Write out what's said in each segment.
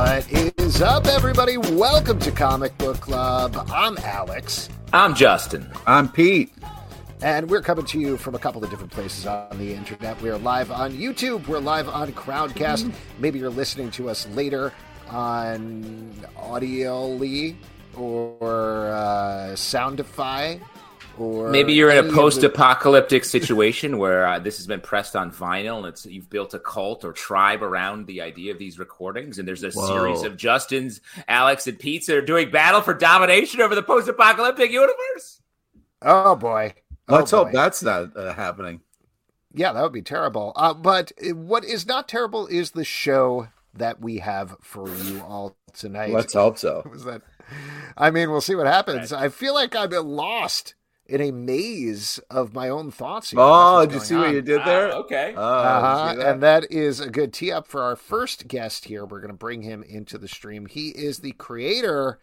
What is up, everybody? Welcome to Comic Book Club. I'm Alex, I'm Justin. I'm Pete. and we're coming to you from a couple of different places on the internet. We are live on YouTube, we're live on Crowdcast. Maybe you're listening to us later on Audioly or uh, Soundify. Or Maybe you're in a post-apocalyptic situation where uh, this has been pressed on vinyl, and it's you've built a cult or tribe around the idea of these recordings, and there's a Whoa. series of Justins, Alex, and Pete's that are doing battle for domination over the post-apocalyptic universe. Oh boy. Oh, Let's hope that's not uh, happening. Yeah, that would be terrible. Uh, but uh, what is not terrible is the show that we have for you all tonight. Let's hope so. was that? I mean, we'll see what happens. I feel like I've been lost in a maze of my own thoughts. Here. Oh, did you see going what you did there? Ah, okay. Oh, Uh-huh. that? And that is a good tee up for our first guest here. We're going to bring him into the stream. He is the creator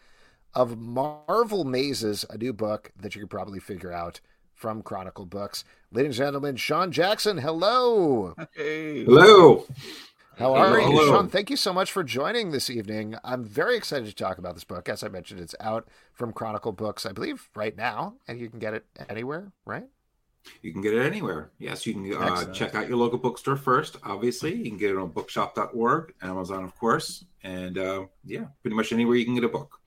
of Marvel Mazes, a new book that you could probably figure out from Chronicle Books. Ladies and gentlemen, Sean Jackson, hello. Hey. Hello. How are you, Sean? Thank you so much for joining this evening. I'm very excited to talk about this book. As I mentioned, it's out from Chronicle Books, I believe, right now, and you can get it anywhere, right? You can get it anywhere. Yes, you can uh, check out your local bookstore first. Obviously, you can get it on bookshop.org, Amazon, of course, and uh, yeah, pretty much anywhere you can get a book.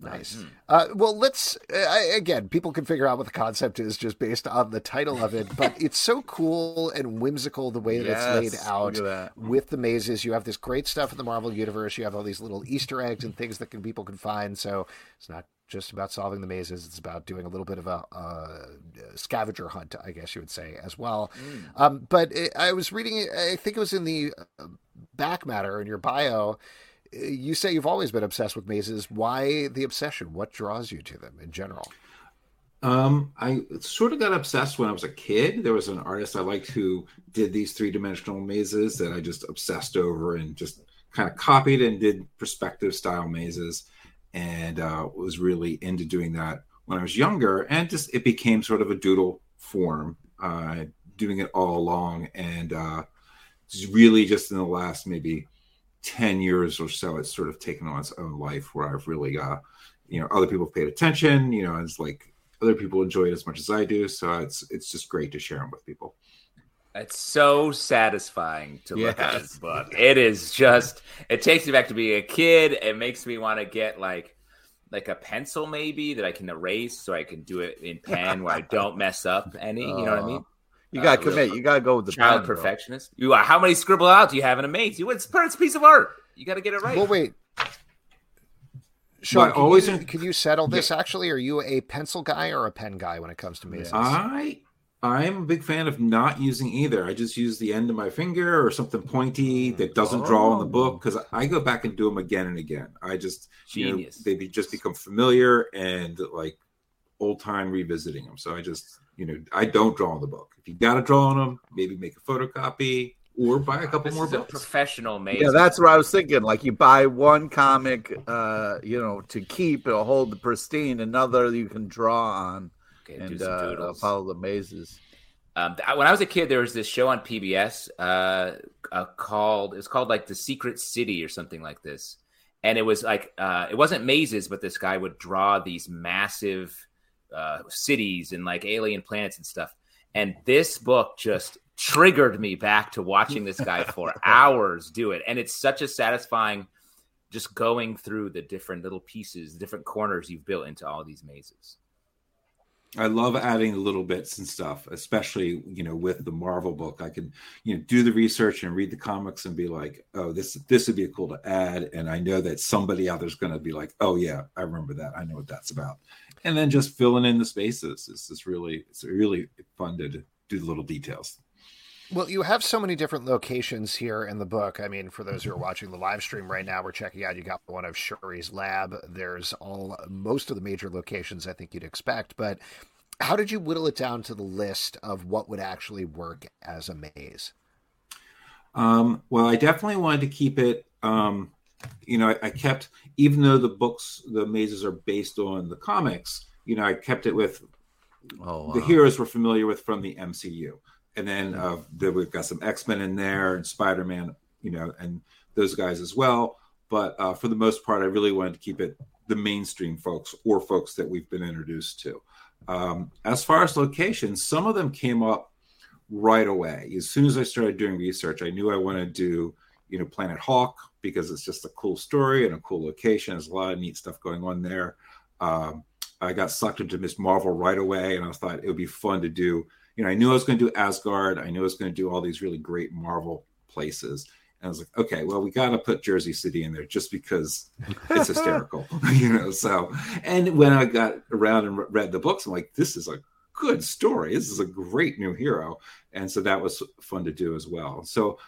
Nice. Uh, well, let's uh, I- again. People can figure out what the concept is just based on the title of it, but it's so cool and whimsical the way that it's laid out that. with the mazes. You have this great stuff in the Marvel universe. You have all these little Easter eggs and things that can people can find. So it's not just about solving the mazes. It's about doing a little bit of a, uh scavenger hunt, I guess you would say, as well. Um, but it, I was reading. I think it was in the uh, back matter in your bio. You say you've always been obsessed with mazes. Why the obsession? What draws you to them in general? Um, I sort of got obsessed when I was a kid. There was an artist I liked who did these three dimensional mazes that I just obsessed over and just kind of copied and did perspective style mazes and uh, was really into doing that when I was younger. And just it became sort of a doodle form, uh, doing it all along. And uh, really just in the last maybe 10 years or so, it's sort of taken on its own life where I've really got, you know, other people have paid attention, you know, it's like other people enjoy it as much as I do. So it's it's just great to share them with people. It's so satisfying to look at Yes. this book. It is just it takes me back to being a kid. It makes me want to get like like a pencil maybe that I can erase so I can do it in pen where I don't mess up any. You know what I mean? You gotta Uh, commit. real- You gotta go with the Child pen, bro. perfectionist. You are how many scribble out do you have in a maze? You it's it's a piece of art. You got to get it right. Well, wait. Sean, can, always you, in- can you settle this? Actually, are you a pencil guy or a pen guy when it comes to mazes? I I'm a big fan of not using either. I just use the end of my finger or something pointy that doesn't draw on the book because I go back and do them again and again. I just you know, Genius. they be, just become familiar and like old time revisiting them. So I just you know I don't draw on the book. If you got to draw on them, maybe make a photocopy or buy a couple this more is a books. professional maze. Yeah, that's what I was thinking. Like you buy one comic, uh, you know, to keep it'll hold the pristine. Another you can draw on Okay, do and some uh, doodles. follow the mazes. Um, when I was a kid, there was this show on PBS uh, uh, called it was called like The Secret City or something like this, and it was like uh, it wasn't mazes, but this guy would draw these massive uh, cities and like alien planets and stuff. And this book just triggered me back to watching this guy for hours do it, and it's such a satisfying just going through the different little pieces, different corners you've built into all these mazes. I love adding little bits and stuff, especially you know with the Marvel book. I can you know do the research and read the comics and be like, oh, this this would be cool to add, and I know that somebody out there's going to be like, oh yeah, I remember that. I know what that's about, and then just filling in the spaces. It's just really it's really fun to do the little details. Well, you have so many different locations here in the book. I mean, for those who are watching the live stream right now, we're checking out. You got one of Shuri's lab. There's all most of the major locations I think you'd expect. But how did you whittle it down to the list of what would actually work as a maze? Um, well, I definitely wanted to keep it. Um, you know, I, I kept even though the books, the mazes are based on the comics. You know, I kept it with oh, wow. the heroes we're familiar with from the MCU and then uh, the, we've got some X Men in there and Spider Man, you know, and those guys as well. But uh, for the most part, I really wanted to keep it the mainstream folks or folks that we've been introduced to. Um, as far as locations, some of them came up right away. As soon as I started doing research, I knew I wanted to do, you know, Planet Hulk because it's just a cool story and a cool location. There's a lot of neat stuff going on there. Um, I got sucked into Ms. Marvel right away, and I thought it would be fun to do you know, I knew I was going to do Asgard. I knew I was going to do all these really great Marvel places. And I was like, okay, well, we got to put Jersey City in there just because it's hysterical, you know. So, and when I got around and read the books, I'm like, this is a good story. This is a great new hero, and so that was fun to do as well. So,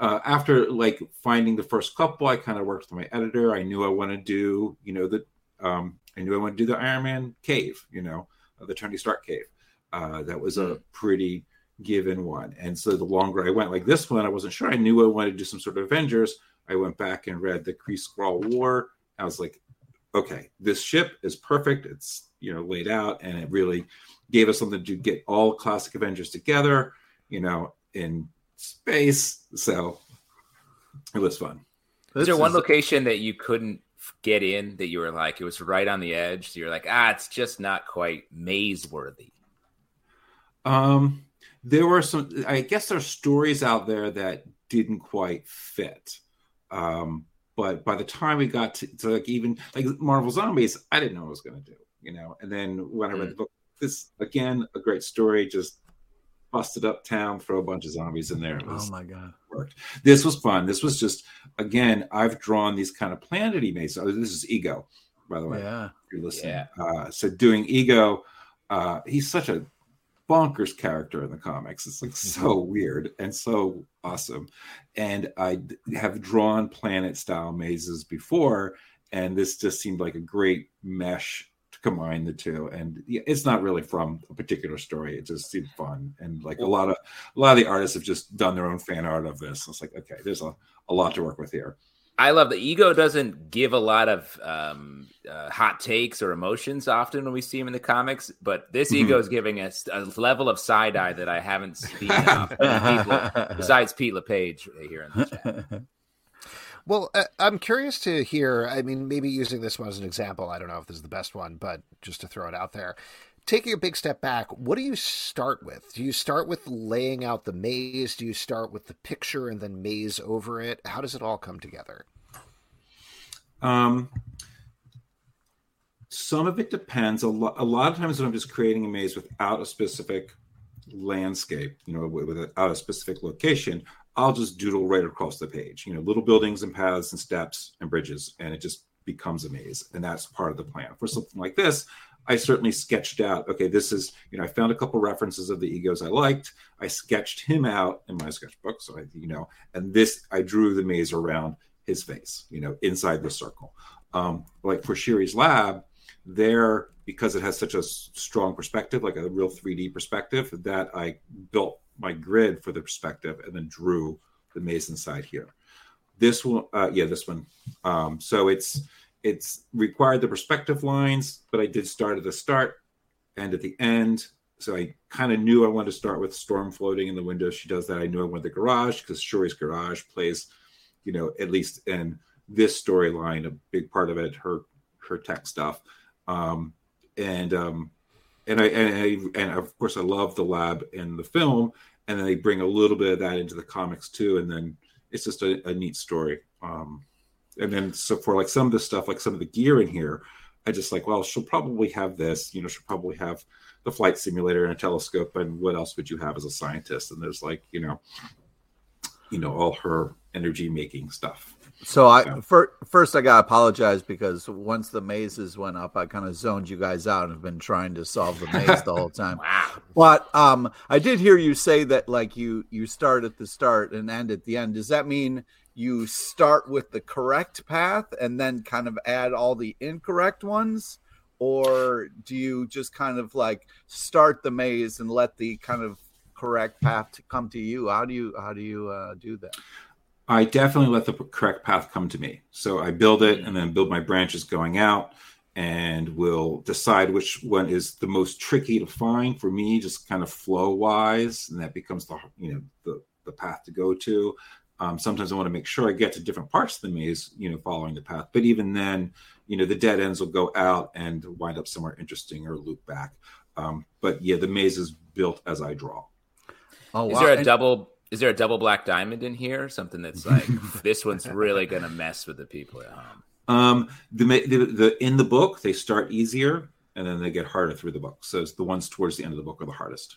uh, after like finding the first couple, I kind of worked with my editor. I knew I want to do, you know, the um, I knew I want to do the Iron Man cave, you know, the Tony Stark cave. Uh, that was a hmm. pretty given one. And so the longer I went, like this one, I wasn't sure. I knew I wanted to do some sort of Avengers. I went back and read the Kree Skrull War. I was like, okay, this ship is perfect. It's you know laid out, and it really gave us something to get all classic Avengers together, you know, in space. So it was fun. Is there one location that you couldn't get in that you were like it was right on the edge? So you're like, ah, it's just not quite maze worthy. Um, there were some. I guess there's stories out there that didn't quite fit. Um, but by the time we got to, to, like even like Marvel Zombies, I didn't know what I was going to do, you know. And then when I read mm. the book, this again a great story, just busted up town, throw a bunch of zombies in there. oh my god, worked. This was fun. This was just again, I've drawn these kind of planety mazes. Oh, this is Ego, by the way. Yeah, you're listening. Yeah. Uh, so doing Ego, uh, he's such a bonkers character in the comics. It's like so weird and so awesome. And I have drawn planet style mazes before, and this just seemed like a great mesh to combine the two. And it's not really from a particular story; it just seemed fun. And like a lot of a lot of the artists have just done their own fan art of this. It's like okay, there's a, a lot to work with here. I love the ego doesn't give a lot of um, uh, hot takes or emotions often when we see him in the comics, but this mm-hmm. ego is giving us a level of side eye that I haven't seen people, besides Pete LePage here in the chat. Well, uh, I'm curious to hear. I mean, maybe using this one as an example. I don't know if this is the best one, but just to throw it out there. Taking a big step back, what do you start with? Do you start with laying out the maze? Do you start with the picture and then maze over it? How does it all come together? Um, some of it depends. A, lo- a lot of times when I'm just creating a maze without a specific landscape, you know, without a specific location, I'll just doodle right across the page, you know, little buildings and paths and steps and bridges, and it just becomes a maze. And that's part of the plan. For something like this, I certainly sketched out, okay, this is, you know, I found a couple references of the egos I liked. I sketched him out in my sketchbook. So I, you know, and this, I drew the maze around his face, you know, inside the circle. Um, like for Shuri's lab, there, because it has such a strong perspective, like a real 3D perspective, that I built my grid for the perspective and then drew the maze inside here. This one, uh, yeah, this one. Um, so it's it's required the perspective lines, but I did start at the start and at the end. So I kind of knew I wanted to start with Storm floating in the window. She does that. I knew I wanted the garage because Shuri's garage plays, you know, at least in this storyline, a big part of it, her her tech stuff, um, and um, and I and I, and of course I love the lab in the film, and then they bring a little bit of that into the comics too, and then it's just a, a neat story. Um, and then so for like some of the stuff, like some of the gear in here, I just like, well, she'll probably have this, you know, she'll probably have the flight simulator and a telescope, and what else would you have as a scientist? And there's like, you know, you know, all her energy making stuff. So I yeah. for, first I gotta apologize because once the mazes went up, I kind of zoned you guys out and have been trying to solve the maze the whole time. wow. But um, I did hear you say that like you you start at the start and end at the end. Does that mean you start with the correct path and then kind of add all the incorrect ones? Or do you just kind of like start the maze and let the kind of correct path to come to you? How do you how do you uh, do that? I definitely let the correct path come to me. So I build it and then build my branches going out and we'll decide which one is the most tricky to find for me, just kind of flow wise. And that becomes the, you know, the, the path to go to. Um, sometimes I want to make sure I get to different parts of the maze, you know, following the path. But even then, you know, the dead ends will go out and wind up somewhere interesting or loop back. Um, but yeah, the maze is built as I draw. Oh, wow. Is there a and- double? Is there a double black diamond in here? Something that's like this one's really gonna mess with the people at home. Um, the, the, the in the book they start easier and then they get harder through the book. So it's the ones towards the end of the book are the hardest.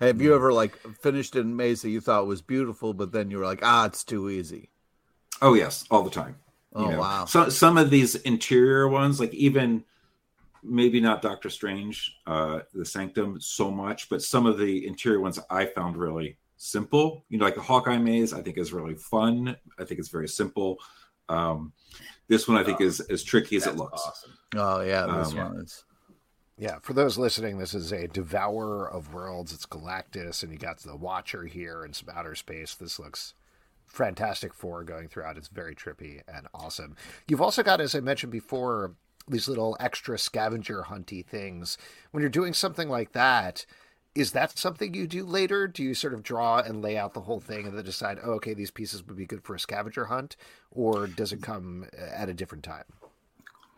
Have you ever like finished in maze that you thought was beautiful, but then you were like, ah, it's too easy? Oh yes, all the time. Oh you know, wow. So, some of these interior ones, like even maybe not Doctor Strange, uh, the Sanctum so much, but some of the interior ones I found really simple. You know, like the Hawkeye maze, I think is really fun. I think it's very simple. Um, this one I think is as tricky as it looks. Awesome. Oh yeah, this um, one is. Yeah, for those listening, this is a Devourer of Worlds. It's Galactus, and you got the Watcher here and some outer space. This looks fantastic for going throughout. It's very trippy and awesome. You've also got, as I mentioned before, these little extra scavenger hunty things. When you're doing something like that, is that something you do later? Do you sort of draw and lay out the whole thing and then decide, oh, okay, these pieces would be good for a scavenger hunt, or does it come at a different time?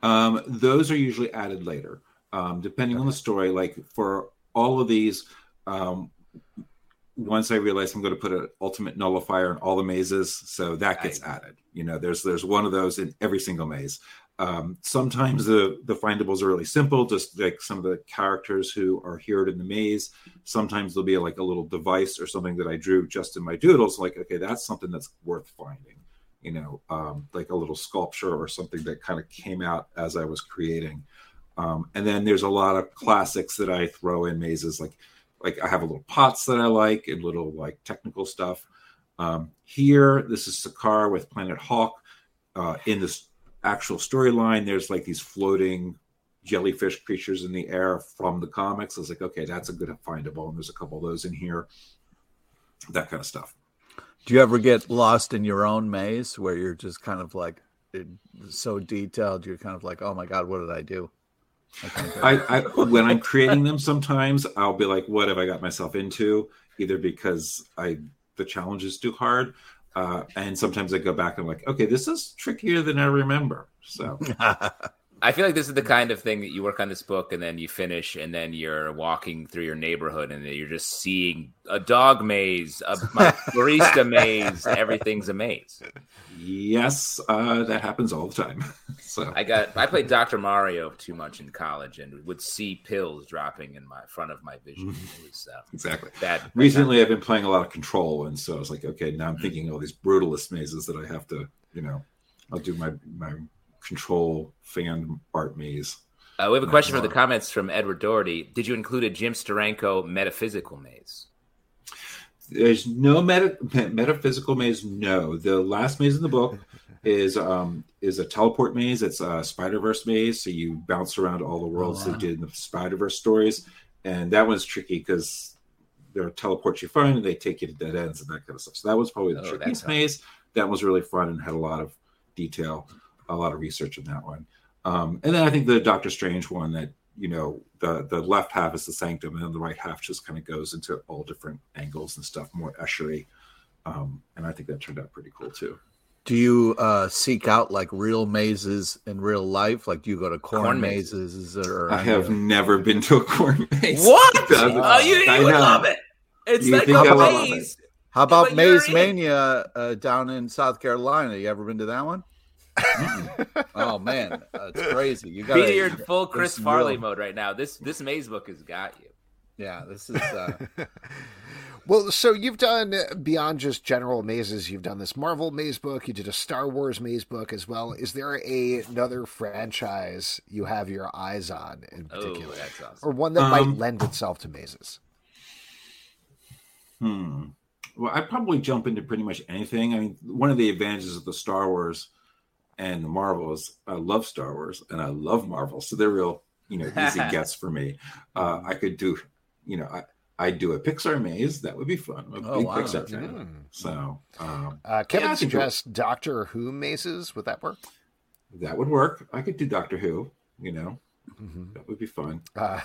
Um, those are usually added later um, depending okay. on the story. Like for all of these, um, once I realize I'm going to put an ultimate nullifier in all the mazes, so that gets added. You know, there's there's one of those in every single maze. Um, sometimes the the findables are really simple, just like some of the characters who are here in the maze. Sometimes there'll be like a little device or something that I drew just in my doodles. Like, okay, that's something that's worth finding. You know, um, like a little sculpture or something that kind of came out as I was creating. Um, and then there's a lot of classics that I throw in mazes, like like I have a little pots that I like and little like technical stuff. Um, here, this is Sakaar with Planet Hulk. Uh, in this actual storyline, there's like these floating jellyfish creatures in the air from the comics. I was like, okay, that's a good findable, and there's a couple of those in here. That kind of stuff. Do you ever get lost in your own maze where you're just kind of like so detailed? You're kind of like, oh my god, what did I do? I, I, when I'm creating them, sometimes I'll be like, "What have I got myself into?" Either because I the challenge is too hard, uh, and sometimes I go back and I'm like, "Okay, this is trickier than I remember." So I feel like this is the kind of thing that you work on this book and then you finish and then you're walking through your neighborhood and you're just seeing a dog maze, a barista maze, everything's a maze. Yes, uh, that happens all the time. so I got I played Dr. Mario too much in college and would see pills dropping in my front of my vision. Was, uh, exactly. That recently I've been playing a lot of Control, and so I was like, okay, now I'm mm-hmm. thinking all these brutalist mazes that I have to, you know, I'll do my my control fan art maze. Uh, we have a question for the comments from Edward Doherty. Did you include a Jim Steranko metaphysical maze? There's no meta, metaphysical maze. No, the last maze in the book is um is a teleport maze. It's a Spider Verse maze, so you bounce around all the worlds oh, wow. they did in the Spider Verse stories, and that one's tricky because there are teleports you find and they take you to dead ends and that kind of stuff. So that was probably the oh, trickiest maze. That was really fun and had a lot of detail a lot of research in that one. Um, and then I think the Doctor Strange one that you know the the left half is the sanctum, and then the right half just kind of goes into all different angles and stuff, more Eschery. Um, and I think that turned out pretty cool too. Do you uh, seek out like real mazes in real life? Like, do you go to corn, Corn mazes? Is there? I have never been to a corn maze. What? I oh, you, you would know. love it. It's You like think I a maze. How about But Maze in- Mania uh, down in South Carolina? You ever been to that one? Oh man, that's crazy. You got Peter, you're in full Chris Farley real. mode right now. This this maze book has got you. Yeah, this is. Uh, Well, so you've done uh, beyond just general mazes. You've done this Marvel maze book. You did a Star Wars maze book as well. Is there a, another franchise you have your eyes on in Oh, particular, that's awesome. or one that might Um, lend itself to mazes? Hmm. Well, I'd probably jump into pretty much anything. I mean, one of the advantages of the Star Wars and the Marvel I love Star Wars and I love Marvel, so they're real, you know, easy gets for me. Uh, I could do, you know, I I'd do a Pixar maze. That would be fun. I'm a Oh, big wow. Pixar fan. Mm. So um, Uh, Kevin Yeah, I suggests Doctor Who mazes. Would that work? that would work. I could do Doctor Who. You know, Mhm. that would be fun. Uh,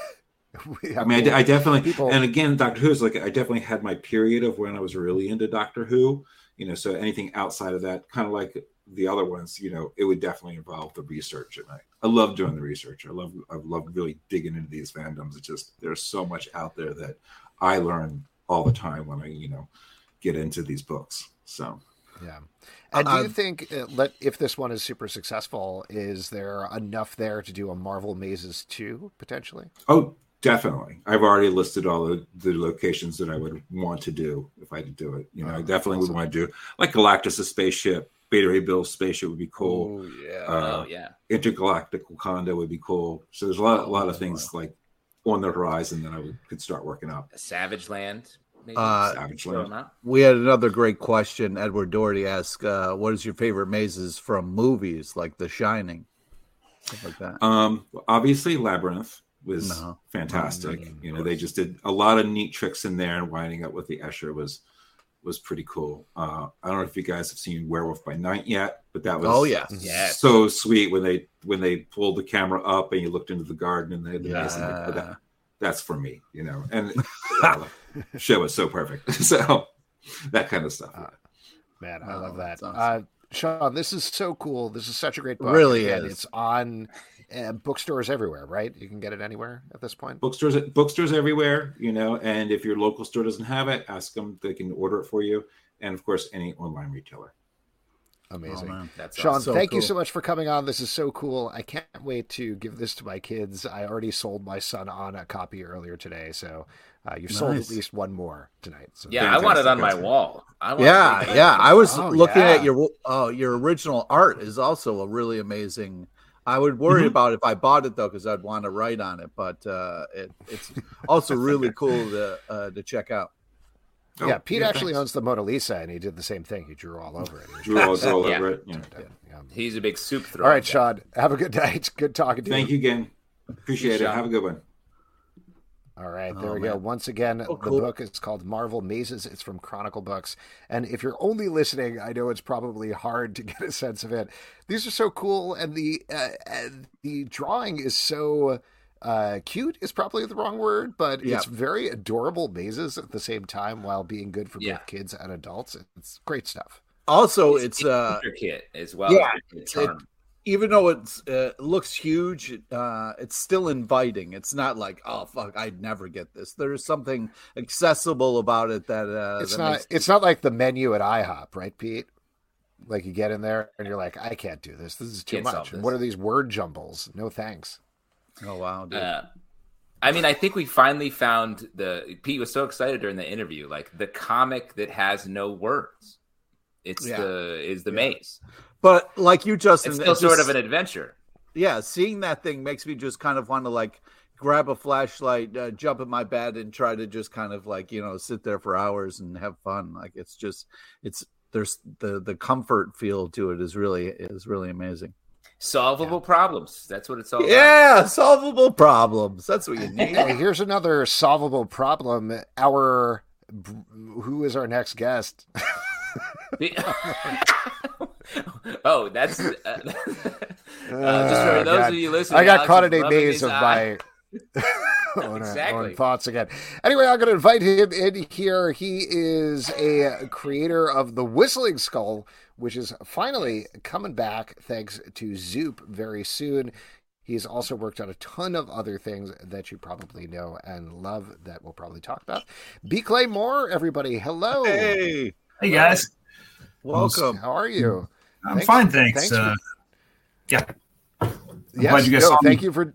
we I have mean, I, I definitely, people- and again, Doctor Who is like, I definitely had my period of when I was really into Doctor Who, you know, so anything outside of that, kind of like the other ones, you know, it would definitely involve the research. And I, I love doing the research. I love, I love really digging into these fandoms. It's just, there's so much out there that I learn all the time when I, you know, get into these books. So, Yeah. And do Uh, you think uh, let if this one is super successful, is there enough there to do a Marvel Mazes 2 potentially? oh, definitely. I've already listed all the, the locations that I would want to do if I had to do it. You know, I Oh, definitely awesome. would want to do like Galactus, a spaceship, Beta Ray Bill's spaceship would be cool. oh yeah. Uh, oh yeah. intergalactic Wakanda would be cool. So there's a lot, a lot of Oh, things like on the horizon that I would, could start working up. Savage Land. Maybe. Uh, Savage Throw Land. 'em out. We had another great question. Edward Doherty asked, uh, "What is your favorite mazes from movies like The Shining, like that?" Um, obviously, Labyrinth was No. fantastic. Mm, you know, they just did a lot of neat tricks in there, and winding up with the Escher was was pretty cool. Uh, I don't know if you guys have seen Werewolf by Night yet, but that was oh yeah, Yes. so sweet when they when they pulled the camera up and you looked into the garden and they had the maze in the- Yeah. that, that's for me, you know. And uh, show was so perfect. So that kind of stuff. Man, I Oh, love that. awesome. Uh, Sean, this is so cool. This is such a great book. Really is. It's on uh, bookstores everywhere, right? You can get it anywhere at this point. bookstores bookstores everywhere you know and if your local store doesn't have it ask them they can order it for you and of course any online retailer oh, Amazing. man. That's Sean, awesome. So thank you so much for coming on. This is so cool. I can't wait to give this to my kids. I already sold my son on a copy earlier today, so uh, you've sold at least one more tonight. So Yeah, I want it on my Fantastic. wall. I want Yeah, it. yeah. I was Oh, looking yeah. at your oh your original art is also a really amazing. I would worry Mhm. about if I bought it though because I'd want to write on it, but uh, it, it's also really cool to uh, to check out. Oh, yeah, Pete actually thanks. owns the Mona Lisa, and he did the same thing. He drew all over it. He drew all, drew all Yeah. over it yeah. Yeah. He's a big soup thrower. All right, Sean. Have a good night. Good talking to you. thank you again appreciate Good it job. have a good one All right, there Oh, we go. Once again, Oh, the book is called Marvel Mazes. It's from Chronicle Books. And if you're only listening, I know it's probably hard to get a sense of it. These are so cool, and the uh, uh, the drawing is so uh, cute. Is probably the wrong word, but Yeah. it's very adorable mazes at the same time while being good for Yeah. both kids and adults. It's great stuff. Also, it's uh, kit as well. yeah, as the charm. Even though it's uh, looks huge, uh, it's still inviting. It's not like oh fuck, I'd never get this. There's something accessible about it that uh, It's that not. makes- It's not like the menu at IHOP, right, Pete? Like you get in there and you're like, I can't do this. This is too Can't much. And what are these word jumbles? No thanks. oh wow, dude. Uh, I mean, I think we finally found the. Pete was so excited during the interview, like the comic that has no words. It's Yeah. the is the Yeah. maze. But like you, Justin, It's still it sort of an adventure. yeah, seeing that thing makes me just kind of want to like grab a flashlight, uh, jump in my bed, and try to just kind of like you know sit there for hours and have fun. Like it's just it's there's the the comfort feel to it is really is really amazing. Solvable problems. That's what it's all about. Yeah, solvable problems. That's what you need. Hey, here's another solvable problem. Our who is our next guest? oh, that's uh, uh, just for Oh, those God. of you listening. I got Alex caught in a maze of eye. my own, Exactly. own thoughts again. Anyway, I'm going to invite him in here. He is a creator of the Whistling Skull, which is finally coming back thanks to Zoop very soon. He's also worked on a ton of other things that you probably know and love that we'll probably talk about. B. Clay Moore, everybody, hello. Hey, Hey guys, welcome. How are you? I'm Thanks- fine, thanks. thanks for- uh, yeah, Yes, glad you guys no, saw me. thank you for.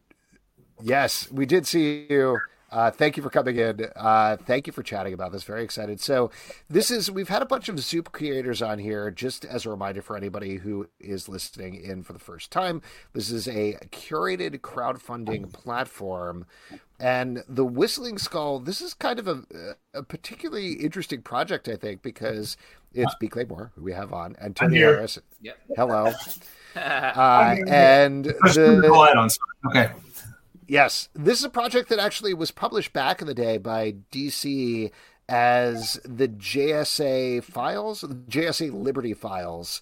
Yes, we did see you. Uh, thank you for coming in. Uh, thank you for chatting about this. Very excited. So, this is we've had a bunch of Zoop creators on here. Just as a reminder for anybody who is listening in for the first time, this is a curated crowdfunding platform, and the Whistling Skull. This is kind of a, a particularly interesting project, I think, because it's B. Clay Moore who we have on, and Tony here. Harris. Yep. Hello. Uh, and the the, light on. Okay, Yes, this is a project that actually was published back in the day by DC as the JSA files, the JSA Liberty files,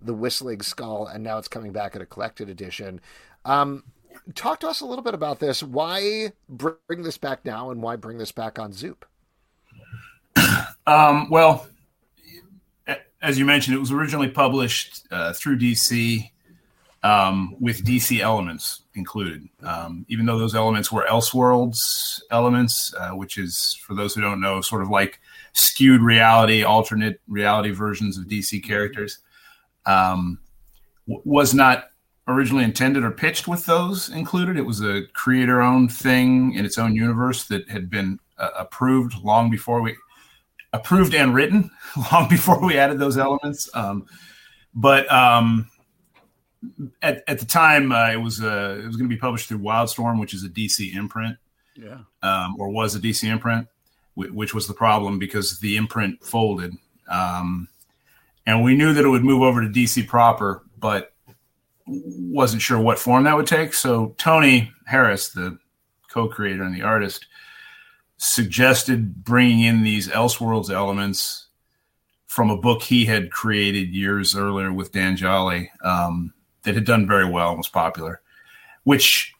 the Whistling Skull, and now it's coming back in a collected edition. Um, talk to us a little bit about this. Why bring this back now, and why bring this back on Zoop? Um, well, a- as you mentioned, it was originally published uh, through DC um, with DC elements included. Um, even though those elements were Elseworlds elements, uh, which is, for those who don't know, sort of like skewed reality, alternate reality versions of DC characters, um, w- was not originally intended or pitched with those included. It was a creator owned thing in its own universe that had been uh, approved long before we approved and written long before we added those elements. Um, but um, at, at the time, uh, it was uh, it was going to be published through Wildstorm, which is a DC imprint, Yeah. um, or was a DC imprint, wh- which was the problem because the imprint folded, um, and we knew that it would move over to DC proper, but wasn't sure what form that would take. So Tony Harris, the co-creator and the artist, suggested bringing in these Elseworlds elements from a book he had created years earlier with Dan Jolley um, that had done very well and was popular, which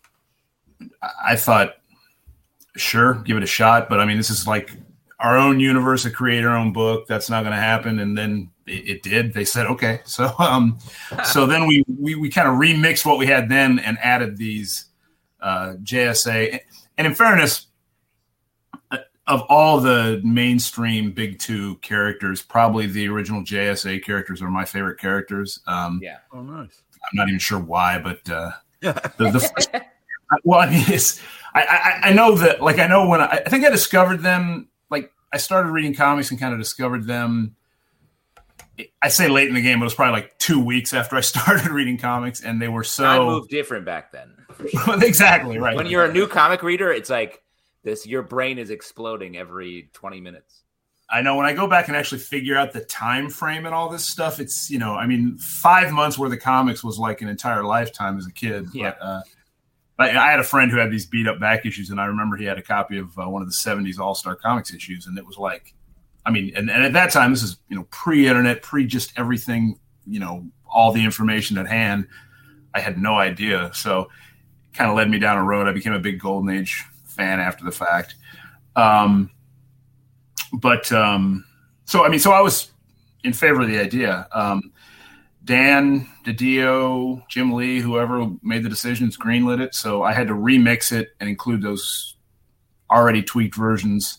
I- thought, sure, give it a shot. But I mean, this is like our own universe, a our own book. That's not going to happen. And then it, it did. They said, okay. So, um, so then we, we, we kind of remixed what we had then and added these uh, JSA. And in fairness, of all the mainstream big two characters, probably the original JSA characters are my favorite characters. Um, Yeah. Oh, nice. I'm not even sure why, but uh, the, the first, well, I mean, it's I, I I know that like I know when I, I think I discovered them like I started reading comics and kind of discovered them. I say late in the game, but it was probably like two weeks after I started reading comics, and they were Time so moved different back then. sure. exactly right. when you're a new comic reader, it's like this. Your brain is exploding every 20 minutes. I know when I go back and actually figure out the time frame and all this stuff, it's you know, I mean, five months worth of comics was like an entire lifetime as a kid. Yeah. But, uh, I, I had a friend who had these beat up back issues, and I remember he had a copy of uh, one of the '70s All Star Comics issues, and it was like, I mean, and, and at that time, this is you know pre-internet, pre just everything, you know, all the information at hand. I had no idea, so kind of led me down a road. I became a big Golden Age fan after the fact. Um, but um, so I mean, so I was in favor of the idea. Um, Dan, DiDio, Jim Lee, whoever made the decisions, greenlit it. So I had to remix it and include those already tweaked versions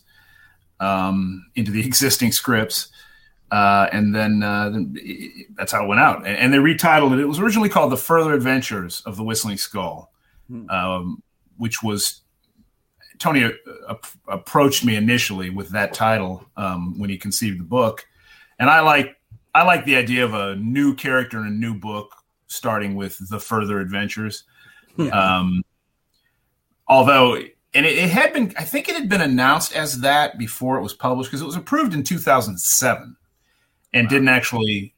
um, into the existing scripts. Uh, and then, uh, then it- that's how it went out. And, and they retitled it. It was originally called The Further Adventures of the Whistling Skull, um, which was Tony uh, ap- approached me initially with that title um, when he conceived the book, and I like I like the idea of a new character in a new book starting with the further adventures. Um, although, and it, it had been, I think it had been announced as that before it was published because it was approved in 2007 and didn't actually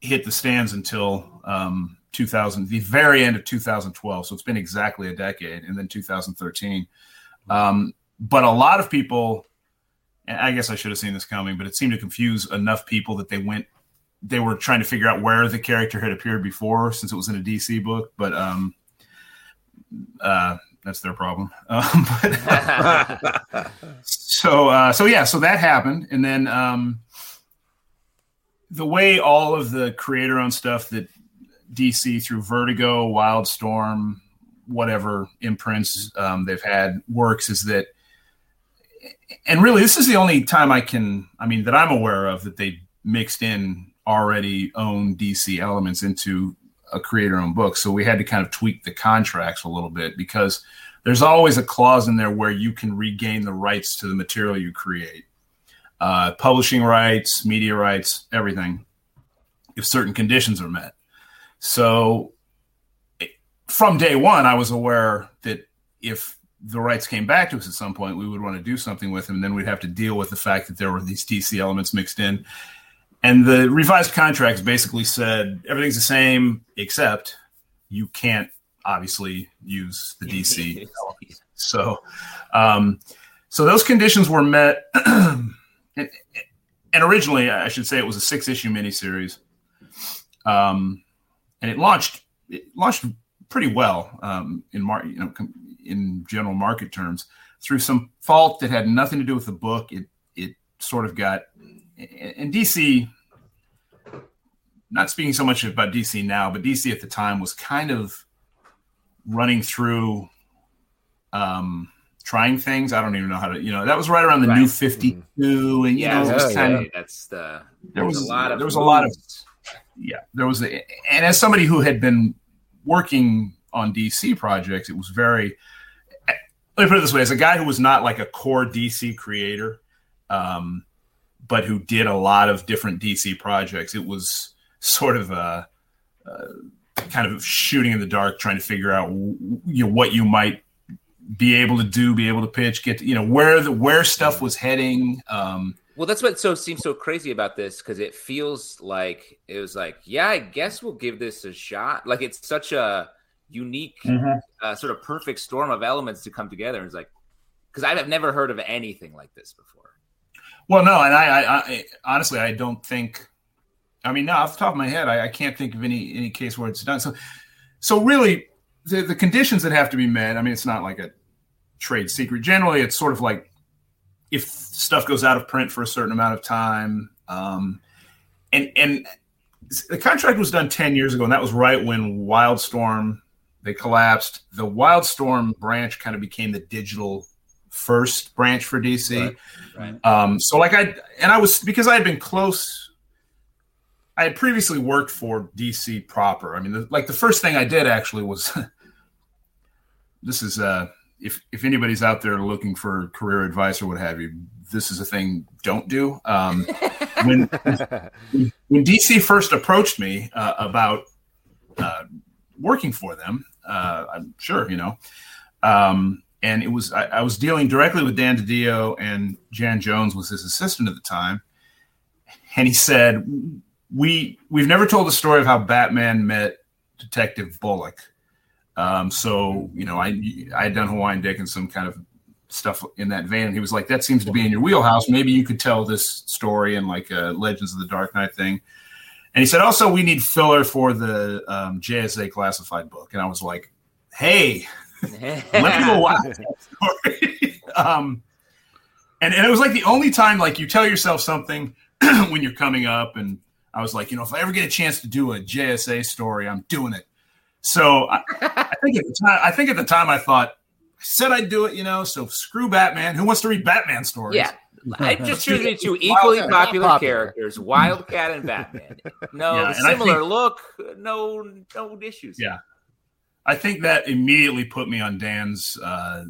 hit the stands until um, 2000, the very end of 2012. So it's been exactly a decade, and then 2013. Um, but a lot of people, I guess I should have seen this coming, but it seemed to confuse enough people that they went, they were trying to figure out where the character had appeared before since it was in a DC book. But um, uh, that's their problem. Um, but, so, uh, so yeah, so that happened, and then um, the way all of the creator owned stuff that DC through Vertigo, Wildstorm, whatever imprints um, they've had works is that, and really, this is the only time I can, I mean, that I'm aware of that they mixed in already owned DC elements into a creator owned book. So we had to kind of tweak the contracts a little bit because there's always a clause in there where you can regain the rights to the material you create uh, publishing rights, media rights, everything, if certain conditions are met. So from day one, I was aware that if the rights came back to us at some point, we would want to do something with them. And then we'd have to deal with the fact that there were these DC elements mixed in. And the revised contracts basically said everything's the same except you can't obviously use the DC. so, um, so those conditions were met. and, and originally, I should say, it was a six issue miniseries. Um, and it launched it launched pretty well um, in mar- you know in general market terms through some fault that had nothing to do with the book. It it sort of got and DC. Not speaking so much about DC now, but DC at the time was kind of running through um, trying things. I don't even know how to, you know, that was right around the Right. new 52 and, you Yeah, know, it was yeah, kind of, that's the there was, a lot of there was a lot of, yeah, there was, a, and as somebody who had been working on DC projects, it was very, let me put it this way, as a guy who was not like a core DC creator, um, but who did a lot of different DC projects, it was sort of a, uh, kind of shooting in the dark, trying to figure out you know what you might be able to do, be able to pitch, get to, you know where the where stuff was heading. Um, Well, that's what so seems so crazy about this because it feels like it was like, yeah, I guess we'll give this a shot. Like it's such a unique, uh, sort of perfect storm of elements to come together. And it's like, because I've never heard of anything like this before. well, no, and I, I, I honestly I don't think. I mean, no, off the top of my head, I, I can't think of any any case where it's done. So, so really, the the conditions that have to be met. I mean, it's not like a trade secret. Generally, it's sort of like if stuff goes out of print for a certain amount of time, um, and and the contract was done ten years ago, and that was right when Wildstorm they collapsed. The Wildstorm branch kind of became the digital first branch for DC. Right. Um, so like I and I was because I had been close. I had previously worked for DC proper. I mean, the, like the first thing I did actually was this is uh if if anybody's out there looking for career advice or what have you, this is a thing don't do. Um, when when DC first approached me uh, about uh, working for them, uh, I'm sure you know, um, and it was I, I was dealing directly with Dan DiDio and Jan Jones was his assistant at the time, and he said, "We we've never told the story of how Batman met Detective Bullock." Um, so you know, I I had done Hawaiian Dick and some kind of stuff in that vein. And he was like, "That seems to be in your wheelhouse. Maybe you could tell this story in like a Legends of the Dark Knight thing." And he said, "Also, we need filler for the um, JSA classified book." And I was like, "Hey, let me go watch that story." um, and and it was like the only time like you tell yourself something when you're coming up, and I was like, you know, if I ever get a chance to do a JSA story, I'm doing it. So I, I think at the time, I think at the time I thought I said I'd do it, you know. So screw Batman. Who wants to read Batman stories? Yeah. I just choose the two equally Wildcat. popular, Popular. characters, Wildcat and Batman. No Yeah, and similar think- look, no no issues. Yeah. I think that immediately put me on Dan's uh,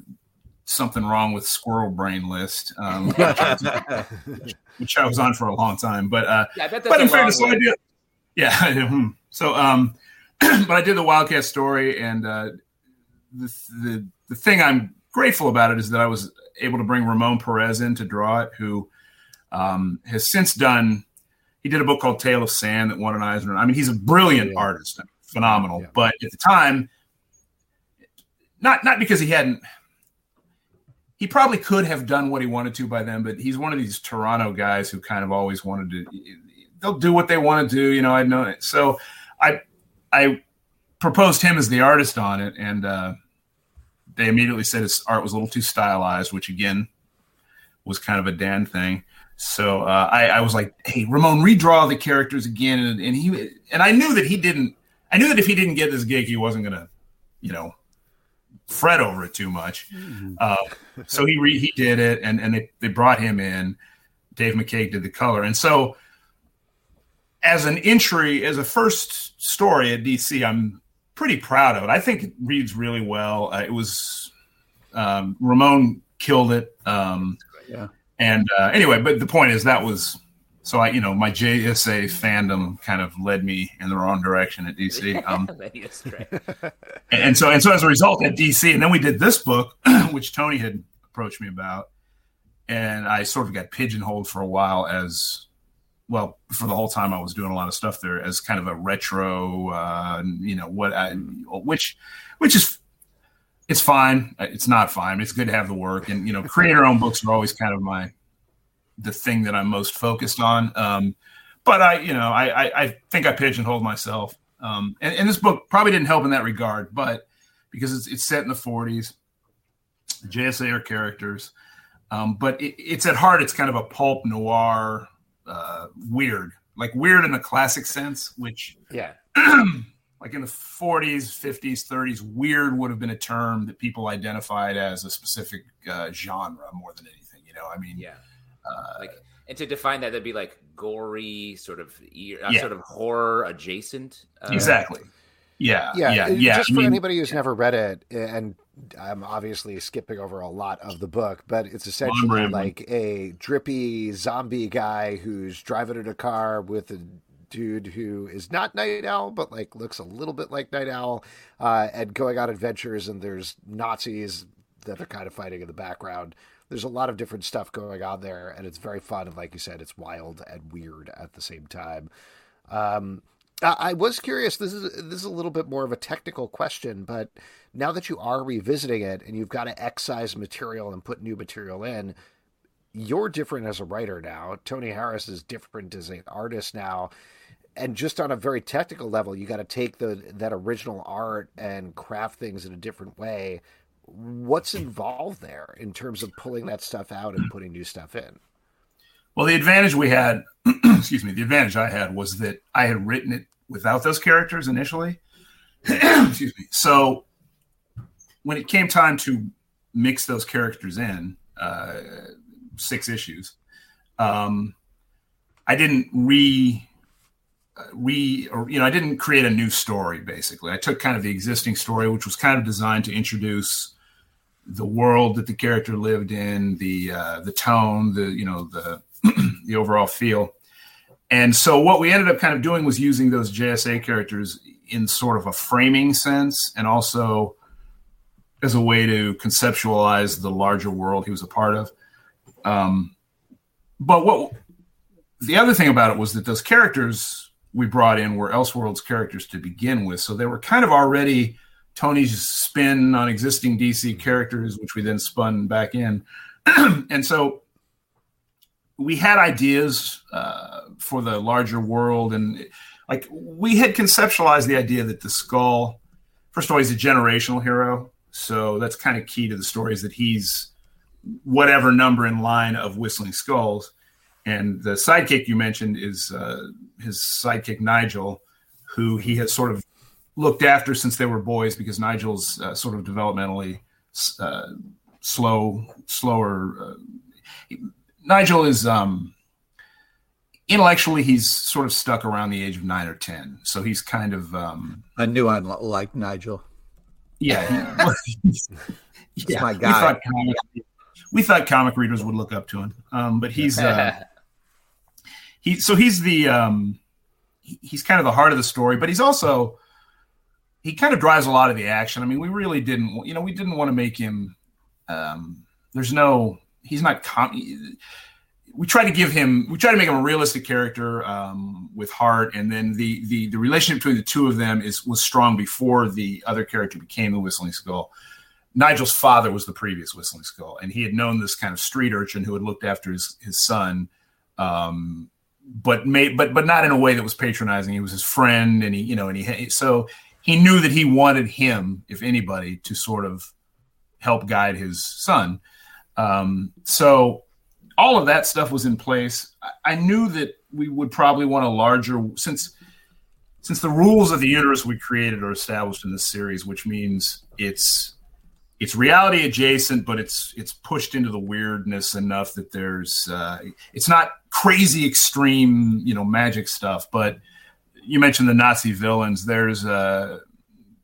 something wrong with squirrel brain list, um, which I was on for a long time. But uh, Yeah, I bet that's but in fairness, so I way. did. Yeah. hmm. so, um, but I did the Wildcat story, and uh, the, the the thing I'm grateful about it is that I was able to bring Ramon Perez in to draw it, who um, has since done. He did a book called Tale of Sand that won an Eisner. I mean, he's a brilliant Yeah. artist, phenomenal. Yeah. But at the time, not not because he hadn't. He probably could have done what he wanted to by then, but he's one of these Toronto guys who kind of always wanted to. They'll do what they want to do, you know. I know it. So, I I proposed him as the artist on it, and uh, they immediately said his art was a little too stylized, which again was kind of a Dan thing. So uh, I, I was like, "Hey, Ramon, redraw the characters again," and, and he and I knew that he didn't. I knew that if he didn't get this gig, he wasn't gonna, you know, fret over it too much. Uh, so he re- he did it, and and they, they brought him in. Dave McCaig did the color, and so as an entry, as a first story at DC, I'm pretty proud of it. I think it reads really well. Uh, it was um, Ramon killed it. Um, Yeah. And uh, anyway, but the point is that was so I, you know, my JSA fandom kind of led me in the wrong direction at DC. Um, Led you astray. and, and so and so as a result at DC, and then we did this book, which Tony had approached me about, and I sort of got pigeonholed for a while as well for the whole time I was doing a lot of stuff there as kind of a retro, uh, you know what, I, which which is it's fine. It's not fine. It's good to have the work, and you know, creator owned books are always kind of my the thing that I'm most focused on. Um, but I, you know, I, I, I think I pigeonholed myself. Um, and, and this book probably didn't help in that regard, but because it's, it's set in the 40s, JSA are characters. Um, but it, it's at heart, it's kind of a pulp noir, uh, weird, like weird in the classic sense, which Yeah. like in the 40s, 50s, 30s, weird would have been a term that people identified as a specific uh, genre more than anything. You know, I mean, Yeah. uh, Like, and to define that, that'd be like gory, sort of, uh, Yeah. sort of horror adjacent. Uh, exactly. Yeah, yeah, yeah, uh, yeah. Just I for mean, anybody who's never read it, and I'm obviously skipping over a lot of the book, but it's essentially like a drippy zombie guy who's driving in a car with a dude who is not Night Owl, but like looks a little bit like Night Owl, uh, and going on adventures. And there's Nazis that are kind of fighting in the background. There's a lot of different stuff going on there, and it's very fun. And like you said, it's wild and weird at the same time. Um, I I was curious. This is this is a little bit more of a technical question, but now that you are revisiting it and you've got to excise material and put new material in, you're different as a writer now. Tony Harris is different as an artist now, and just on a very technical level, you got to take the that original art and craft things in a different way. What's involved there in terms of pulling that stuff out and putting new stuff in? Well, the advantage we had, excuse me, the advantage I had was that I had written it without those characters initially. excuse me. So when it came time to mix those characters in, uh, six issues, um, I didn't re uh, re or you know I didn't create a new story. Basically, I took kind of the existing story, which was kind of designed to introduce the world that the character lived in, the uh, the tone, the you know the the overall feel. And so what we ended up kind of doing was using those JSA characters in sort of a framing sense and also as a way to conceptualize the larger world he was a part of. Um, but what the other thing about it was that those characters we brought in were Elseworlds characters to begin with. So they were kind of already Tony's spin on existing DC characters, which we then spun back in. and so we had ideas uh, for the larger world, and like we had conceptualized the idea that the skull, first of all, he's a generational hero, so that's kind of key to the story is that he's whatever number in line of Whistling Skulls, and the sidekick you mentioned is uh, his sidekick Nigel, who he has sort of looked after since they were boys because Nigel's uh, sort of developmentally uh, slow, slower. Uh, Nigel is um, intellectually he's sort of stuck around the age of nine or ten, so he's kind of um, I knew I'd li- like Nigel. Yeah. He, That's my We thought, comic, we thought comic readers would look up to him, um, but he's uh, he. So he's the um, he- he's kind of the heart of the story, but he's also he kind of drives a lot of the action. I mean, we really didn't, you know, we didn't want to make him. Um, there's no, he's not. Com- we try to give him, we try to make him a realistic character um, with heart, and then the the the relationship between the two of them is was strong before the other character became the Whistling Skull. Nigel's father was the previous Whistling Skull, and he had known this kind of street urchin who had looked after his his son. Um, but made but but not in a way that was patronizing. He was his friend, and he you know, and he so he knew that he wanted him, if anybody, to sort of help guide his son. Um, so all of that stuff was in place. I, knew that we would probably want a larger since since the rules of the universe we created are established in this series, which means it's it's reality adjacent, but it's it's pushed into the weirdness enough that there's uh, it's not crazy extreme, you know, magic stuff. But you mentioned the Nazi villains. There's a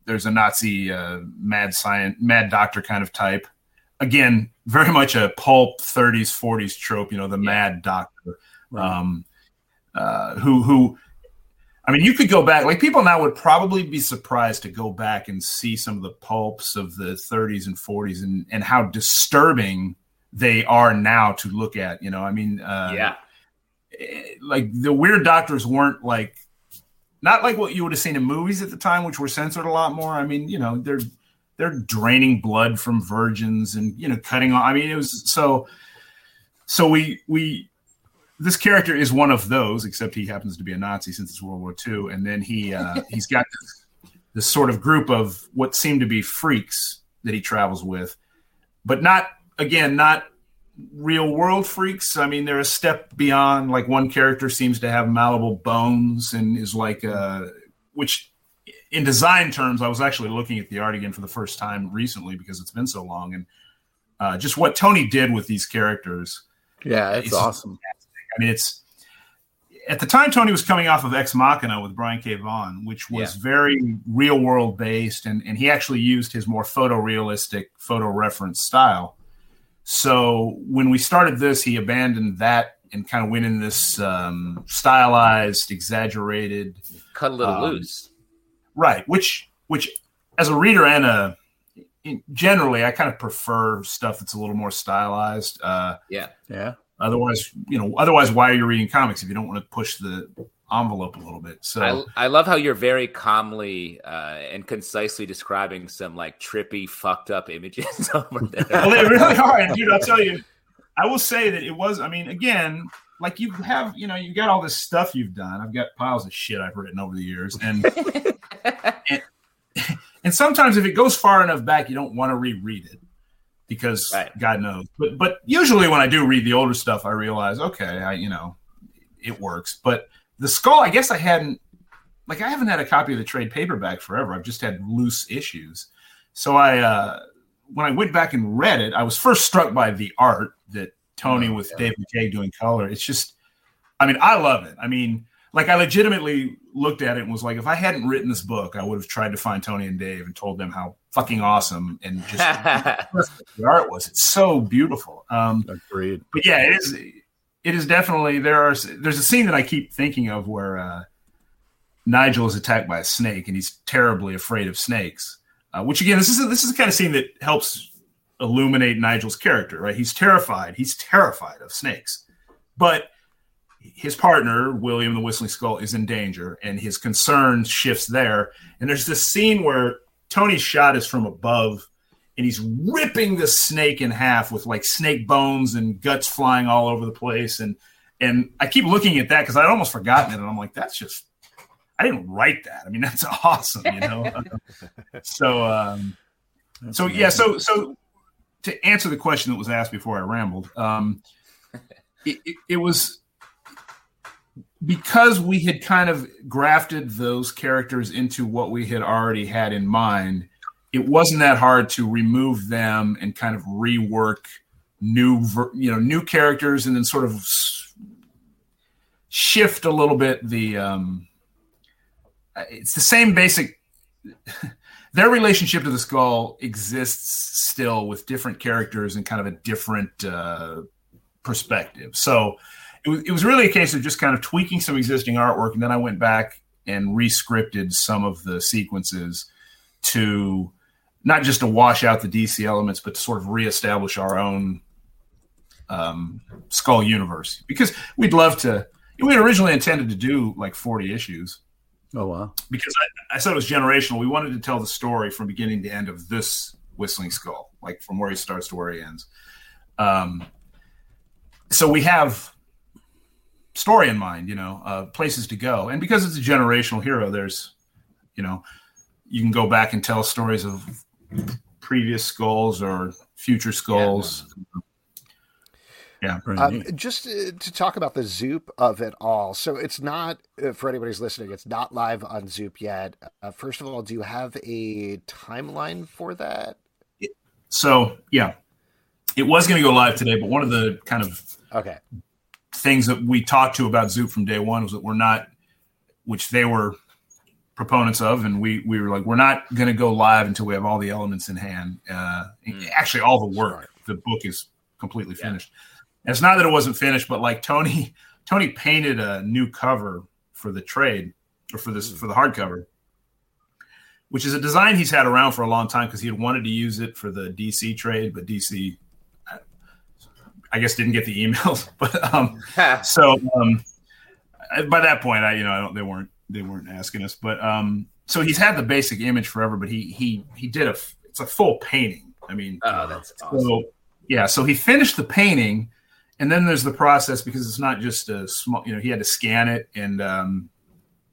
there's a Nazi uh, mad science, mad doctor kind of type. Again, very much a pulp 30s 40s trope. You know, the yeah. mad doctor, um, uh, who who I mean, you could go back. Like people now would probably be surprised to go back and see some of the pulps of the 30s and 40s and and how disturbing they are now to look at. You know, I mean, uh, yeah, eh, like the weird doctors weren't like not like what you would have seen in movies at the time, which were censored a lot more. I mean, you know, they're they're draining blood from virgins and you know cutting off. I mean, it was so. So we we this character is one of those, except he happens to be a Nazi since it's World War II, and then he uh, he's got this, this sort of group of what seem to be freaks that he travels with, but not again not real world freaks. I mean, they're a step beyond. Like one character seems to have malleable bones and is like uh, which in design terms, I was actually looking at the art again for the first time recently because it's been so long, and uh, just what Tony did with these characters. Yeah, it's awesome. I mean, it's at the time Tony was coming off of Ex Machina with Brian K. Vaughan, which was yeah. very real world based, and, and he actually used his more photorealistic photo reference style. So when we started this, he abandoned that and kind of went in this um, stylized, exaggerated, cut a little um, loose, right? Which which as a reader and a generally, I kind of prefer stuff that's a little more stylized. Uh, yeah, yeah. Otherwise, you know, otherwise, why are you reading comics if you don't want to push the envelope a little bit? So I, I love how you're very calmly uh, and concisely describing some like trippy, fucked up images over there. well, they really are, and dude, I'll tell you, I will say that it was. I mean, again, like you have, you know, you got all this stuff you've done. I've got piles of shit I've written over the years, and and, and sometimes if it goes far enough back, you don't want to reread it because right. God knows. But but usually when I do read the older stuff, I realize okay, I you know, it works. But the skull, I guess I hadn't like I haven't had a copy of the trade paperback forever. I've just had loose issues. So I uh when I went back and read it, I was first struck by the art that Tony with yeah. Dave McCaig doing color. It's just I mean, I love it. I mean, like I legitimately looked at it and was like, if I hadn't written this book, I would have tried to find Tony and Dave and told them how fucking awesome and just the art was. It's so beautiful. Um, Agreed. But yeah, it is. It is definitely there are. There's a scene that I keep thinking of where uh, Nigel is attacked by a snake and he's terribly afraid of snakes. Uh, which again, this is a, this is the kind of scene that helps illuminate Nigel's character. Right? He's terrified. He's terrified of snakes, but his partner William the Whistling Skull is in danger, and his concern shifts there. And there's this scene where Tony's shot is from above, and he's ripping the snake in half with like snake bones and guts flying all over the place. And and I keep looking at that because I'd almost forgotten it, and I'm like, that's just I didn't write that. I mean, that's awesome, you know. so um, that's so amazing. yeah, so so to answer the question that was asked before I rambled, um, it, it, it was because we had kind of grafted those characters into what we had already had in mind, it wasn't that hard to remove them and kind of rework new, you know, new characters and then sort of shift a little bit the. Um, it's the same basic. Their relationship to the skull exists still with different characters and kind of a different uh, perspective. So it was, it was really a case of just kind of tweaking some existing artwork, and then I went back and rescripted some of the sequences to not just to wash out the DC elements, but to sort of reestablish our own um, Skull universe. Because we'd love to. We originally intended to do like forty issues. Oh wow! Because I, I said it was generational. We wanted to tell the story from beginning to end of this Whistling Skull, like from where he starts to where he ends. Um, so we have story in mind, you know, uh, places to go. And because it's a generational hero, there's, you know, you can go back and tell stories of previous skulls or future skulls. Yeah. Yeah. Um, just uh, to talk about the Zoop of it all. So it's not, uh, for anybody who's listening, it's not live on Zoop yet. Uh, first of all, do you have a timeline for that? So yeah, it was going to go live today, but one of the kind of Okay. things that we talked to about Zoop from day one was that we're not, which they were proponents of, and we we were like, we're not going to go live until we have all the elements in hand. Uh, Actually, all the work, the book is completely finished. And it's not that it wasn't finished, but like Tony, Tony painted a new cover for the trade or for this for the hardcover, which is a design he's had around for a long time because he had wanted to use it for the DC trade, but DC I guess didn't get the emails, but um, so um, by that point, I you know I don't, they weren't they weren't asking us, but um, so he's had the basic image forever, but he he he did a it's a full painting. I mean, Oh, that's awesome. so yeah, so he finished the painting, and then there's the process because it's not just a small. You know, he had to scan it, and um,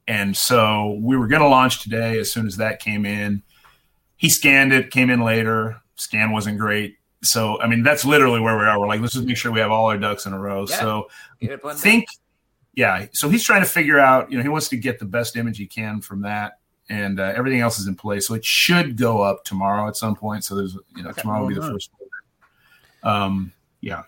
and so we were going to launch today. As soon as that came in, he scanned it, came in later. Scan wasn't great. So I mean, that's literally where we are. We're like, let's just make sure we have all our ducks in a row. Yeah. So think, yeah. So he's trying to figure out. You know, he wants to get the best image he can from that, and uh, everything else is in place. So it should go up tomorrow at some point. So there's, you know, tomorrow will be the Oh, first. Um, yeah.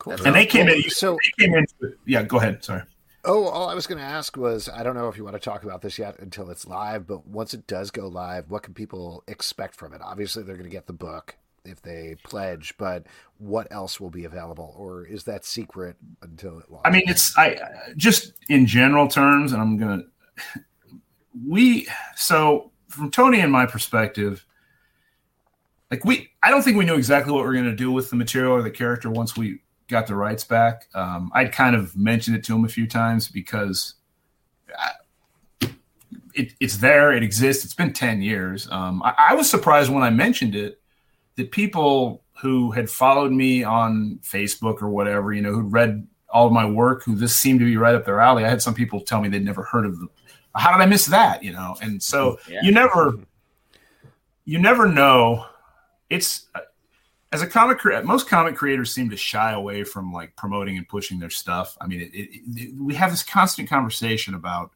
Cool. And they came in. So, They came in. Yeah, go ahead. Sorry. oh, all I was going to ask was I don't know if you want to talk about this yet until it's live, but once it does go live, what can people expect from it? Obviously, they're going to get the book if they pledge, but what else will be available? Or is that secret until it launches? I mean, it's I just in general terms, and I'm gonna we so from Tony and my perspective, like we I don't think we knew exactly what we are gonna do with the material or the character once we got the rights back. Um, I'd kind of mentioned it to him a few times because I, it, it's there, it exists. It's been ten years. Um, I, I was surprised when I mentioned it that people who had followed me on Facebook or whatever, you know, who'd read all of my work, who this seemed to be right up their alley. I had some people tell me they'd never heard of the. How did I miss that? You know, and so Yeah. you never, you never know. It's as a comic creator, most comic creators seem to shy away from like promoting and pushing their stuff. I mean, it, it, it, we have this constant conversation about,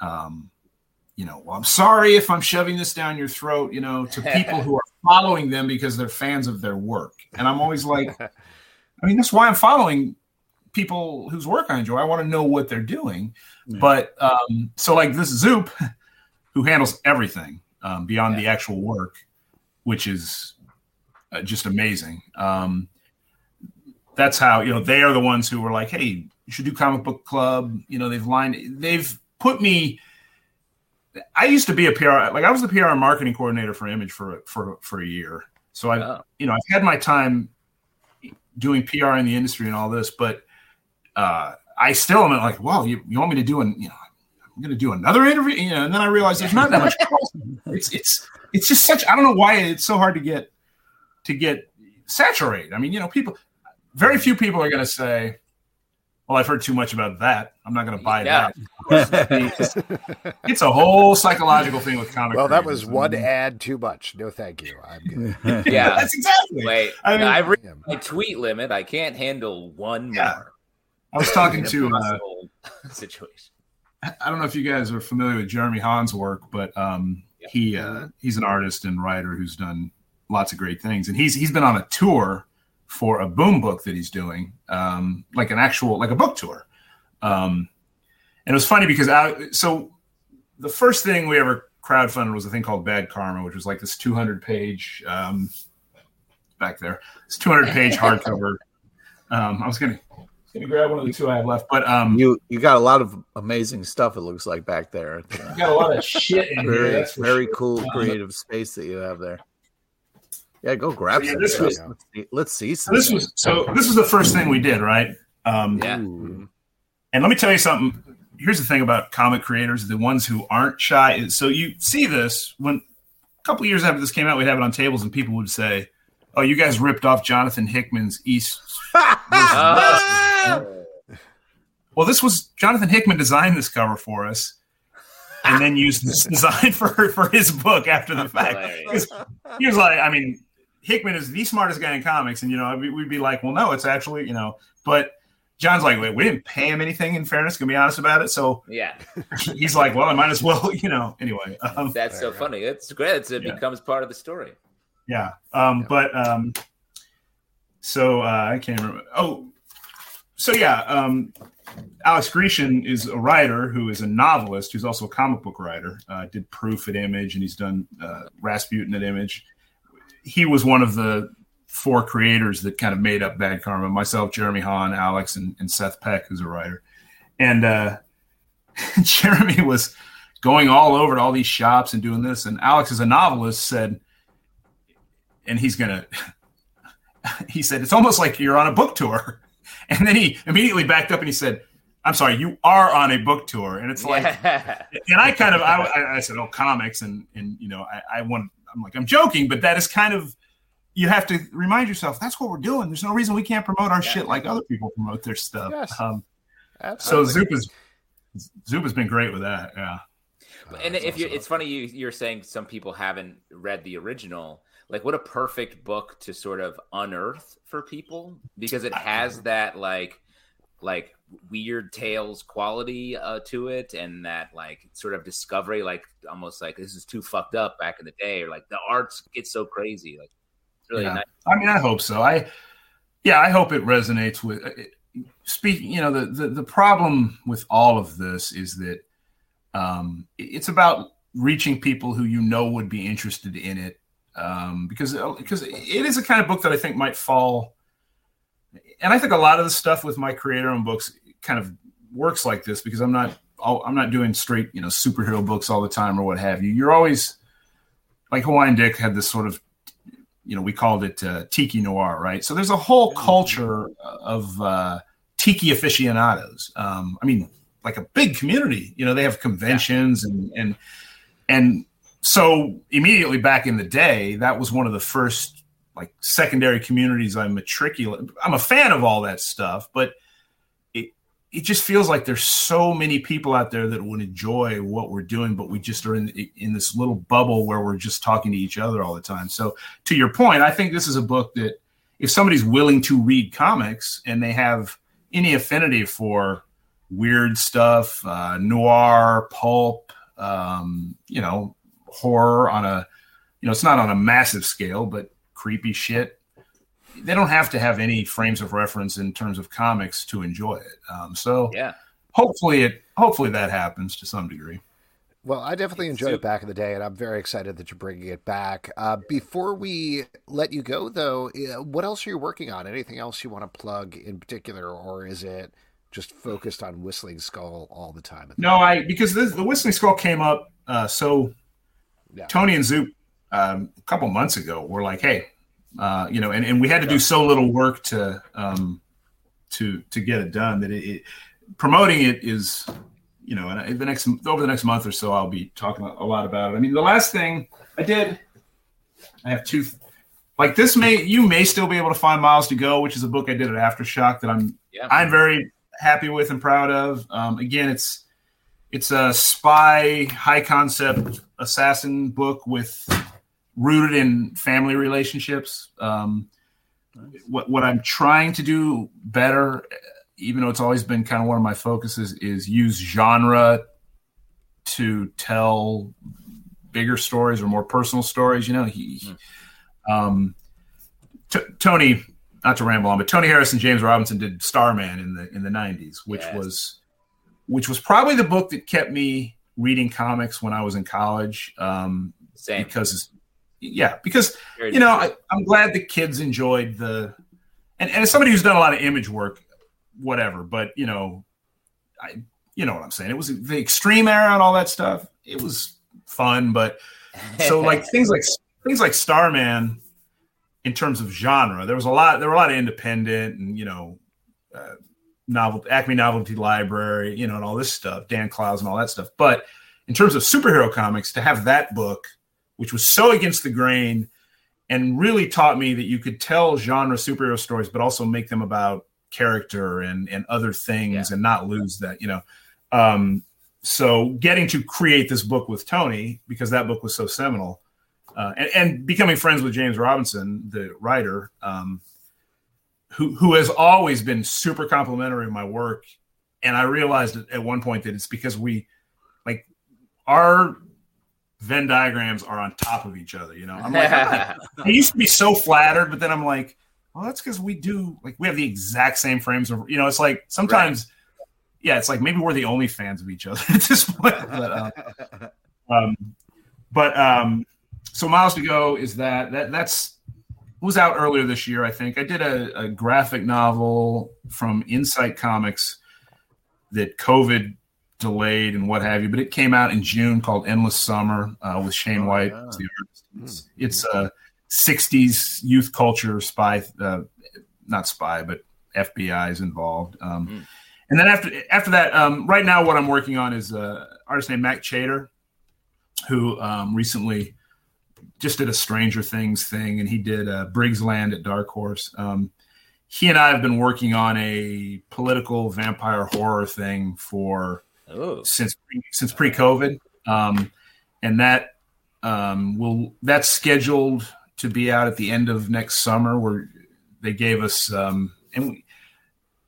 um, you know, well, I'm sorry if I'm shoving this down your throat, you know, to people who are following them because they're fans of their work. And I'm always like, I mean, that's why I'm following people whose work I enjoy. I want to know what they're doing. But um, so, like this Zoop, who handles everything um, beyond the actual work, which is uh, just amazing. Um, that's how you know they are the ones who were like, "Hey, you should do comic book club." You know, they've lined, they've put me. I used to be a PR, like I was the PR and marketing coordinator for Image for for for a year. So I, Oh. you know, I've had my time doing PR in the industry and all this, but uh, I still am like, well, you, you want me to do an, you know, I'm going to do another interview, you know, and then I realized there's not that much. it's it's it's just such. I don't know why it's so hard to get to get saturated. I mean, you know, people, very few people are going to say, "Well, I've heard too much about that. I'm not going to buy Yeah. that." it's a whole psychological thing with comic. well, that was one ad too much. No, thank you. I'm good. Yeah. That's exactly. Wait, I mean- I have reached my tweet limit. I can't handle one Yeah. more. I was talking in a to. Uh, situation. I don't know if you guys are familiar with Jeremy Haun's work, but um, he uh, he's an artist and writer who's done lots of great things, and he's he's been on a tour for a boom book that he's doing, um, like an actual like a book tour. Um, and it was funny because I so the first thing we ever crowdfunded was a thing called Bad Karma, which was like this 200 page um, back there, It's 200 page hardcover. Um, I was gonna gonna grab one of the two I have left, but um, You you got a lot of amazing stuff. It looks like back there. you got a lot of shit in here. very That's very sure. cool Um, creative space that you have there. Yeah, go grab Yeah, this stuff. was- let's, see, let's see So this was so this was the first thing we did, right? Um, Yeah. And let me tell you something. Here's the thing about comic creators: the ones who aren't shy. So you see this when a couple years after this came out, we'd have it on tables, and people would say, "Oh, you guys ripped off Jonathan Hickman's East." Oh, Well, this was Jonathan Hickman designed this cover for us, and then used this design for for his book after the fact. he was like, I mean, Hickman is the smartest guy in comics, and you know we'd be like, well, no, it's actually you know, but John's like, wait, we didn't pay him anything. In fairness, can be honest about it. So yeah, he's like, well, I might as well, you know. Anyway, um, that's so funny. It's great. It's, it yeah. becomes part of the story. Yeah, um, yeah. but um, so uh, I can't remember. Oh, so yeah, um, Alex Grecian is a writer who is a novelist who's also a comic book writer. Uh, did Proof at Image, and he's done uh, Rasputin at Image. He was one of the four creators that kind of made up Bad Karma. Myself, Jeremy Haun, Alex, and, and Seth Peck, who's a writer. And uh, Jeremy was going all over to all these shops and doing this. And Alex, as a novelist, said, and he's gonna. he said it's almost like you're on a book tour. And then he immediately backed up and he said, I'm sorry, you are on a book tour. And it's like, yeah. and I kind of, I, I, said, oh, comics. And, and, you know, I, I want, I'm like, I'm joking, but that is kind of, you have to remind yourself that's what we're doing. There's no reason we can't promote our yeah. shit like other people promote their stuff. Yes. Um, so Zoop is, Zoop has been great with that. Yeah. And if you, it's funny, you, you're saying some people haven't read the original like what a perfect book to sort of unearth for people because it has that like like weird tales quality uh, to it and that like sort of discovery like almost like this is too fucked up back in the day or like the arts get so crazy like really yeah. nice. i mean i hope so i yeah i hope it resonates with uh, speaking you know the, the the problem with all of this is that um it's about reaching people who you know would be interested in it um, because because it is a kind of book that I think might fall. And I think a lot of the stuff with my creator-owned books kind of works like this because I'm not I'm not doing straight you know superhero books all the time or what have you. You're always like Hawaiian Dick had this sort of you know we called it uh, tiki noir, right? So there's a whole culture of uh, tiki aficionados. Um, I mean, like a big community. You know, they have conventions and and and so immediately back in the day, that was one of the first like secondary communities I matriculate. I'm a fan of all that stuff, but it it just feels like there's so many people out there that would enjoy what we're doing, but we just are in in this little bubble where we're just talking to each other all the time. So to your point, I think this is a book that if somebody's willing to read comics and they have any affinity for weird stuff, uh, noir, pulp, um, you know, horror on a, you know, it's not on a massive scale, but creepy shit. They don't have to have any frames of reference in terms of comics to enjoy it. Um, so yeah, hopefully it, hopefully that happens to some degree. Well, I definitely enjoyed it back in the day, and I'm very excited that you're bringing it back. Uh, before we let you go, though, what else are you working on? Anything else you want to plug in particular, or is it just focused on Whistling Skull all the time? No, I because this, the Whistling Skull came up uh, so yeah. Tony and Zoop um, a couple months ago were like, hey, uh, you know, and, and we had to do so little work to um, to to get it done that it, it promoting it is, you know, and the next over the next month or so, I'll be talking a lot about it. I mean, the last thing I did, I have two. Like this may you may still be able to find Miles to Go, which is a book I did at Aftershock that I'm yeah. I'm very happy with and proud of. Um, again, it's it's a spy high concept assassin book with rooted in family relationships. Um, what what I'm trying to do better, even though it's always been kind of one of my focuses, is use genre to tell bigger stories or more personal stories. You know, he, mm-hmm. um, t- Tony, not to ramble on, but Tony Harris and James Robinson did Starman in the in the '90s, which yes. was which was probably the book that kept me reading comics when I was in college. Um, Same. Because, yeah, because, you know, I, am glad the kids enjoyed the, and, and as somebody who's done a lot of image work, whatever, but, you know, I, you know what I'm saying? It was the extreme era and all that stuff. It was fun, but so like things like, things like Starman, in terms of genre, there was a lot, there were a lot of independent and, you know, uh, novel Acme Novelty Library, you know, and all this stuff, Dan Clowes and all that stuff. But in terms of superhero comics, to have that book, which was so against the grain and really taught me that you could tell genre superhero stories, but also make them about character and and other things yeah. and not lose that, you know. Um, so getting to create this book with Tony, because that book was so seminal, uh, and, and becoming friends with James Robinson, the writer, um, who who has always been super complimentary of my work, and I realized at one point that it's because we like our Venn diagrams are on top of each other. You know, I'm like, I'm not- I used to be so flattered, but then I'm like, well, that's because we do like we have the exact same frames of you know. It's like sometimes, yeah, it's like maybe we're the only fans of each other at this point. But, uh, um, but um, so miles to go is that that that's was out earlier this year. I think I did a, a graphic novel from Insight Comics that COVID delayed and what have you, but it came out in June called Endless Summer uh, with Shane White. as the. It's, it's a 60s youth culture spy, uh, not spy, but FBI is involved. Um, And then after after that, um, right now, what I'm working on is uh, artist named Mack Chater, who um, recently just did a Stranger Things thing, and he did uh, Briggs Land at Dark Horse. Um, he and I have been working on a political vampire horror thing for Oh. since since pre COVID, um, and that um, will that's scheduled to be out at the end of next summer. Where they gave us um, and we,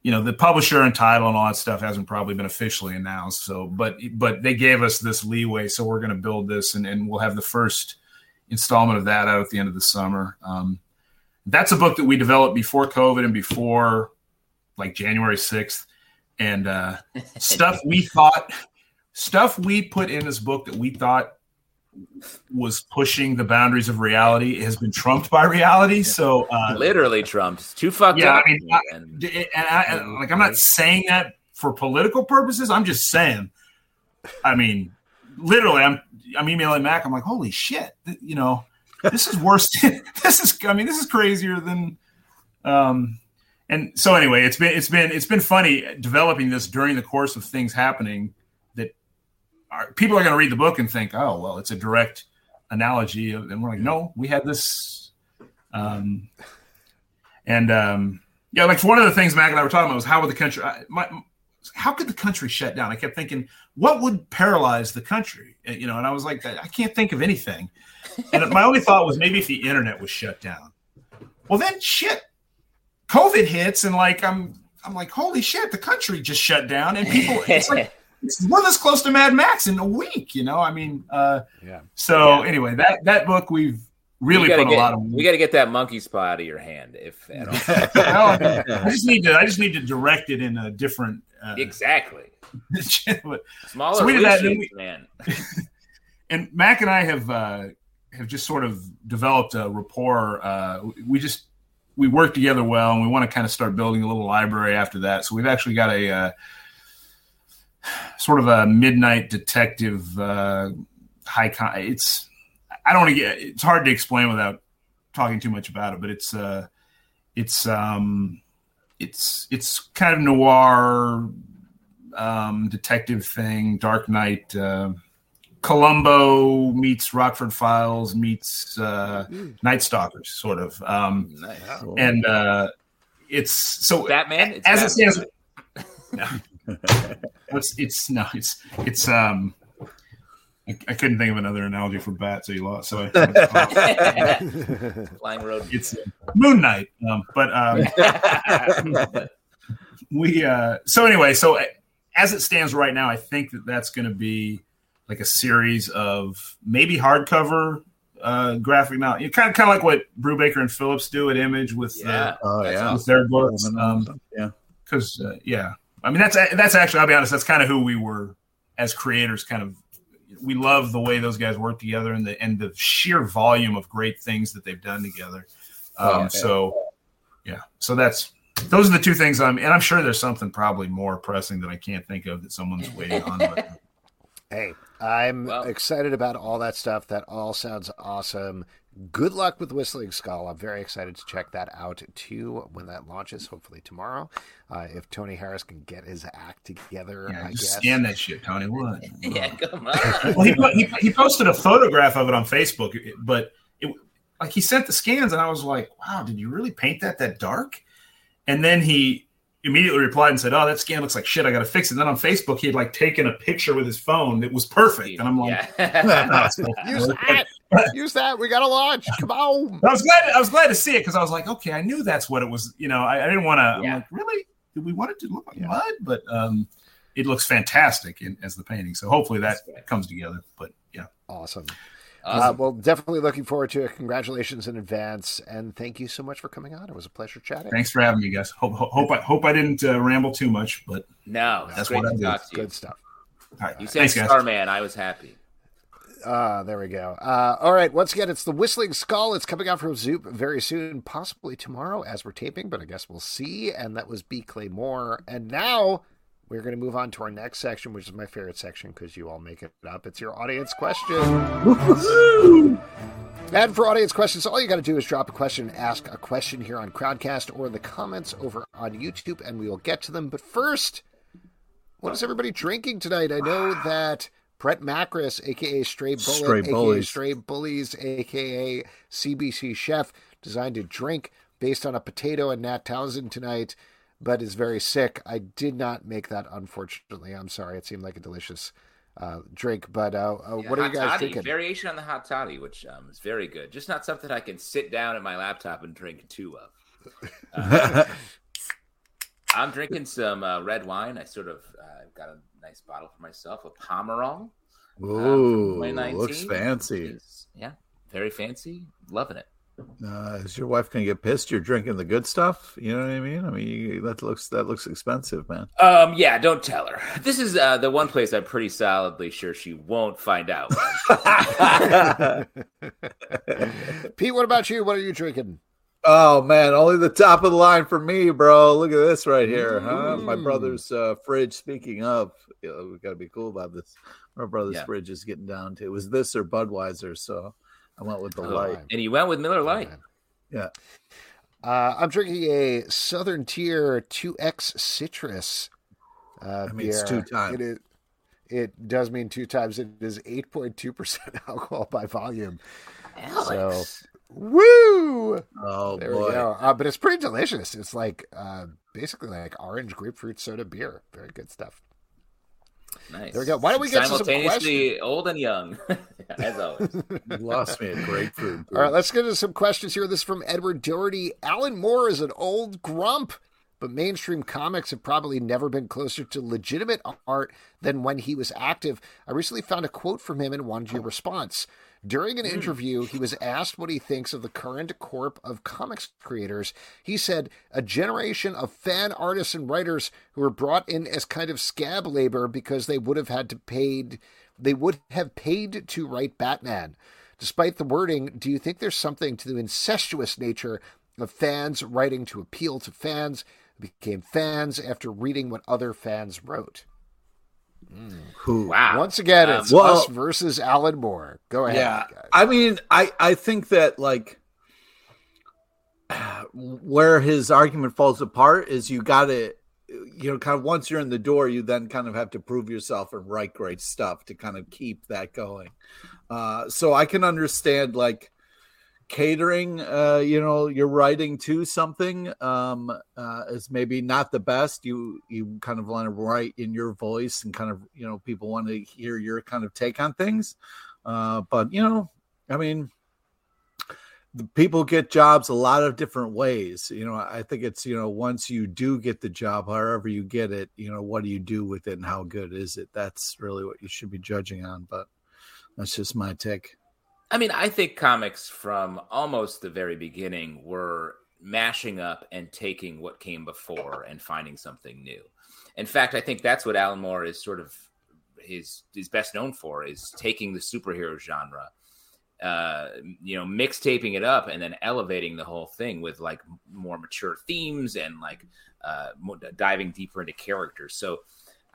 you know the publisher and title and all that stuff hasn't probably been officially announced. So, but but they gave us this leeway, so we're going to build this, and, and we'll have the first installment of that out at the end of the summer. Um, that's a book that we developed before COVID and before like January sixth, and uh, stuff we thought stuff we put in this book that we thought was pushing the boundaries of reality has been trumped by reality. So uh, Literally trumped. Too fucked yeah, up. I mean, I, and, and I, and, like I'm not saying that for political purposes. I'm just saying. I mean, literally, I'm I'm emailing Mack. I'm like, holy shit, th- you know, this is worse. this is, I mean, this is crazier than. Um, and so anyway, it's been it's been it's been funny developing this during the course of things happening that are, people are going to read the book and think, oh well, it's a direct analogy, and we're like, no, we had this. Um, and um, yeah, like one of the things Mack and I were talking about was how would the country, my, how could the country shut down? I kept thinking, what would paralyze the country? Uh, You know, and I was like, I can't think of anything. And my only thought was maybe if the internet was shut down. Well, then shit, COVID hits, and like I'm, I'm like, holy shit, the country just shut down, and people, it's like it's, we're this close to Mad Max in a week. You know, I mean, uh, Yeah. so anyway, that that book we've really put get, a lot of we got to get that monkey spot out of your hand, if at all. Well, I just need to. I just need to direct it in a different. Uh, exactly. Smaller So we did that, and we- man. and Mack and I have uh, have just sort of developed a rapport. Uh, we just we work together well, and we want to kind of start building a little library after that. So we've actually got a uh, sort of a midnight detective uh, high. Con- it's I don't want to get. It's hard to explain without talking too much about it, but it's uh, it's um, it's it's kind of noir um, detective thing, Dark Knight. Uh, Columbo meets Rockford Files meets uh, Night Stalkers, sort of. Um, Nice. and uh, it's so Batman. It's as it stands. No. it's it's no, it's it's um. I, I couldn't think of another analogy for bat, so you lost. So I, Flying Road. it's Moon Knight, um, but um, we uh so anyway so as it stands right now i think that that's going to be like a series of maybe hardcover uh graphic novel you kind of kind of like what brubaker and phillips do at image with Yeah. Oh That's yeah. uh, with their books um yeah. because uh, yeah i mean that's that's actually i'll be honest that's kind of who we were as creators kind of we love the way those guys work together and the and the sheer volume of great things that they've done together um Yeah. so yeah so that's those are the two things i'm and i'm sure there's something probably more pressing that i can't think of that someone's waiting on but Hey, I'm Well- excited about all that stuff. That all sounds awesome. Good luck with Whistling Skull. I'm very excited to check that out too when that launches, hopefully tomorrow. Uh, if Tony Harris can get his act together, yeah, I just guess. scan that shit tony what Yeah, come on. well, he, he, he posted a photograph of it on Facebook, but it, like he sent the scans, and I was like, "Wow, did you really paint that that dark?" And then he immediately replied and said, "Oh, that scan looks like shit. I got to fix it." And then on Facebook, he had like taken a picture with his phone that was perfect, and I'm like, yeah. "No, it's not- Use that. use that. We got to launch. Come on. I was glad. I was glad to see it because I was like, okay, I knew that's what it was. You know, I, I didn't want to. Yeah. I'm like, really? Did we want it to look like mud? But um, it looks fantastic in, as the painting. So hopefully that comes together. But yeah, Awesome. Uh, well, definitely looking forward to it. Congratulations in advance, and thank you so much for coming on. It was a pleasure chatting. thanks for having me, guys. Hope hope, hope I hope I didn't uh, ramble too much. But no, That's that's great what I to do. talk to you. Good stuff. all right, You said thanks, guys. I was happy. Uh, there we go. Uh, all right. Once again, it's the Whistling Skull. It's coming out from Zoop very soon, possibly tomorrow as we're taping, but I guess we'll see. And that was B. Clay Moore. And now we're going to move on to our next section, which is my favorite section because you all make it up. It's your audience question. and for audience questions, all you got to do is drop a question, ask a question here on Crowdcast or in the comments over on YouTube, and we will get to them. But first, what is everybody drinking tonight? I know that Brett Macris, aka Stray Bullet, Stray aka Bullies. Stray Bullies, aka CBC Chef, designed a drink based on a potato and Nat Townsend tonight, but is very sick. I did not make that, unfortunately. I'm sorry. It seemed like a delicious uh, drink, but uh, uh, Yeah, what are you guys toddy, drinking? Variation on the hot toddy, which um, is very good. Just not something I can sit down at my laptop and drink two of. Uh, I'm drinking some uh, red wine. I sort of uh, got a nice bottle for myself, a Pomerol. uh, Ooh, 2019. looks fancy. It's- yeah, very fancy. Loving it. Uh, is your wife gonna get pissed? You're drinking the good stuff. You know what I mean? I mean, you, that looks that looks expensive, man. Um, yeah, don't tell her. This is uh, the one place I'm pretty solidly sure she won't find out. Pete, what about you? What are you drinking? Oh man, only the top of the line for me, bro. Look at this right here, huh? My Mm. brother's uh, fridge. Speaking of, you know, we got to be cool about this. My brother's Yeah. fridge is getting down to it was this or Budweiser, so I went with the Oh, light. and you went with Miller Lite. Yeah. Uh, I'm drinking a Southern Tier 2X Citrus. Uh, That means beer. two times. It, is, it does mean two times. It is 8.2% alcohol by volume. Alex. Woo! Oh There boy, we go. Uh, but it's pretty delicious. It's like uh, basically like orange grapefruit soda beer. Very good stuff. Nice. There we go. Why don't we get to some simultaneously old and young, as always. lost me at grapefruit. All right, let's get into some questions here. This is from Edward Doherty. Alan Moore is an old grump, but mainstream comics have probably never been closer to legitimate art than when he was active. I recently found a quote from him and wanted your response. During an hmm. interview, he was asked what he thinks of the current corp of comics creators. He said, A generation of fan artists and writers who were brought in as kind of scab labor because they would have had to paid they would have paid to write Batman. Despite the wording, do you think there's something to the incestuous nature of fans writing to appeal to fans who became fans after reading what other fans wrote? Who? Wow. Once again, it's Um, well- us versus Alan Moore. Go ahead. Yeah, guys. I mean, I I think that like where his argument falls apart is you got to you know kind of once you're in the door you then kind of have to prove yourself and write great stuff to kind of keep that going uh so i can understand like catering uh you know you're writing to something um uh is maybe not the best. You you kind of want to write in your voice and kind of you know people want to hear your kind of take on things. Uh but you know i mean people get jobs a lot of different ways. You know i think it's you know once you do get the job however you get it you know what do you do with it and how good is it? That's really what you should be judging on but that's just my take I mean, I think comics from almost the very beginning were mashing up and taking what came before and finding something new. In fact, I think that's what Alan Moore is sort of his is best known for is taking the superhero genre, uh, you know, mixtaping it up and then elevating the whole thing with like more mature themes and like uh, diving deeper into characters. So.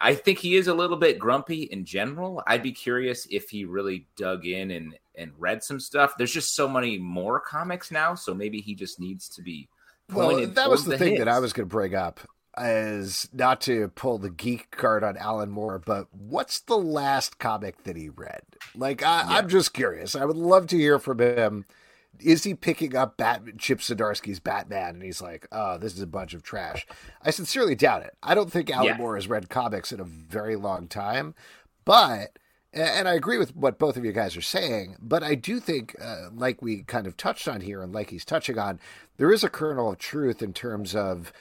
I think he is a little bit grumpy in general. I'd be curious if he really dug in and and read some stuff. There's just so many more comics now, so maybe he just needs to be. Well, that was toward the thing that. I was going to bring up. Is not to pull the geek card on Alan Moore, but what's the last comic that he read? Like, I, I'm just curious. I would love to hear from him. Is he picking up Bat- Chip Zdarsky's Batman and he's like, oh, this is a bunch of trash? I sincerely doubt it. I don't think Alan Yeah. Moore has read comics in a very long time, but and I agree with what both of you guys are saying, but I do think, uh, like we kind of touched on here, and like he's touching on, there is a kernel of truth in terms of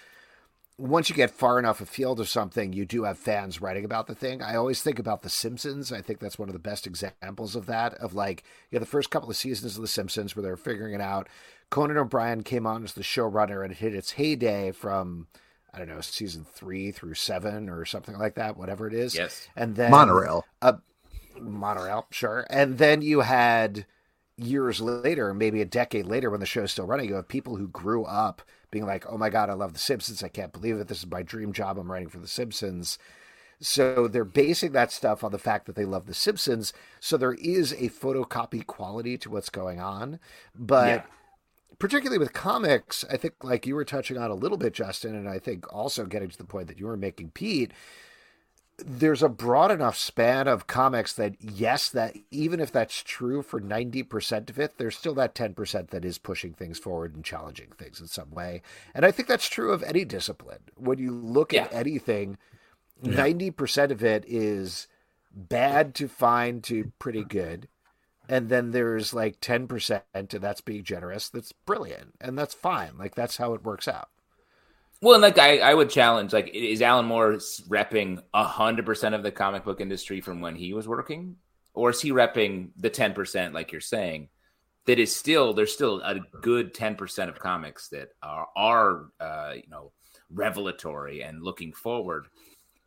once you get far enough afield of something, you do have fans writing about the thing. I always think about The Simpsons. I think that's one of the best examples of that. Of like, yeah, the first couple of seasons of The Simpsons where they're figuring it out. Conan O'Brien came on as the showrunner and it hit its heyday from I don't know season three through seven or something like that, whatever it is. Yes. and then Monorail. uh, monorail, sure. And then you had years later, maybe a decade later, when the show's still running, you have people who grew up being like, "Oh my god, I love The Simpsons! I can't believe it! This is my dream job. I'm writing for The Simpsons." So they're basing that stuff on the fact that they love The Simpsons. So there is a photocopy quality to what's going on, but. Yeah. Particularly with comics, I think, like you were touching on a little bit, Justin, and I think also getting to the point that you were making, Pete, there's a broad enough span of comics that yes that even if that's true for 90% of it there's still that 10% that is pushing things forward and challenging things in some way. And i think that's true of any discipline. When you look at Yeah. anything 90% of it is bad to fine to pretty good. And then there's like 10% and that's being generous that's brilliant and that's fine. Like that's how it works out Well, and like I, I would challenge, like, is Alan Moore repping hundred percent of the comic book industry from when he was working, or is he repping the ten percent, like you're saying, that is still there's still a good ten percent of comics that are are uh, you know revelatory and looking forward,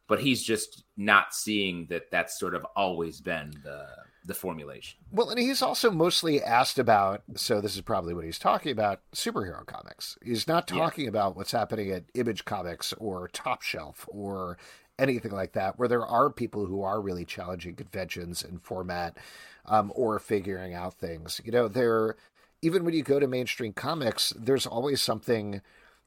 but he's just not seeing that that's sort of always been the the formulation. Well, and he's also mostly asked about, so this is probably what he's talking about superhero comics. He's not Yeah. talking about what's happening at Image Comics or Top Shelf or anything like that, where there are people who are really challenging conventions and format um, or figuring out things. You know, there, even when you go to mainstream comics, there's always something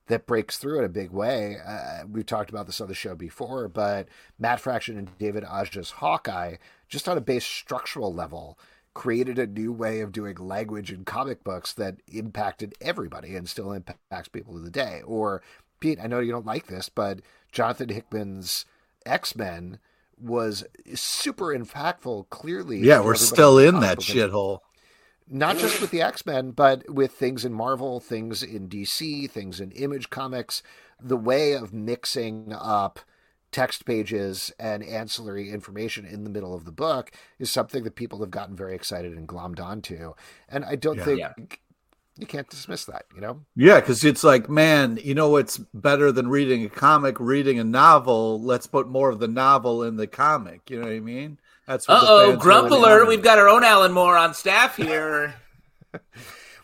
that breaks through in a big way. Uh, we've talked about this on the show before, but Matt Fraction and David Aja's Hawkeye, just on a base structural level, created a new way of doing language in comic books that impacted everybody and still impacts people to the day. Or, Pete, I know you don't like this, but Jonathan Hickman's X Men was super impactful, clearly. Yeah, we're still in that shithole. Not just with the X Men, but with things in Marvel, things in DC, things in Image Comics. The way of mixing up text pages and ancillary information in the middle of the book is something that people have gotten very excited and glommed onto. And I don't Yeah. think Yeah. you can't dismiss that, you know? Yeah, because it's like, man, you know what's better than reading a comic, reading a novel? Let's put more of the novel in the comic. You know what I mean? That's what Uh oh, fans Grump alert! wanted. We've got our own Alan Moore on staff here.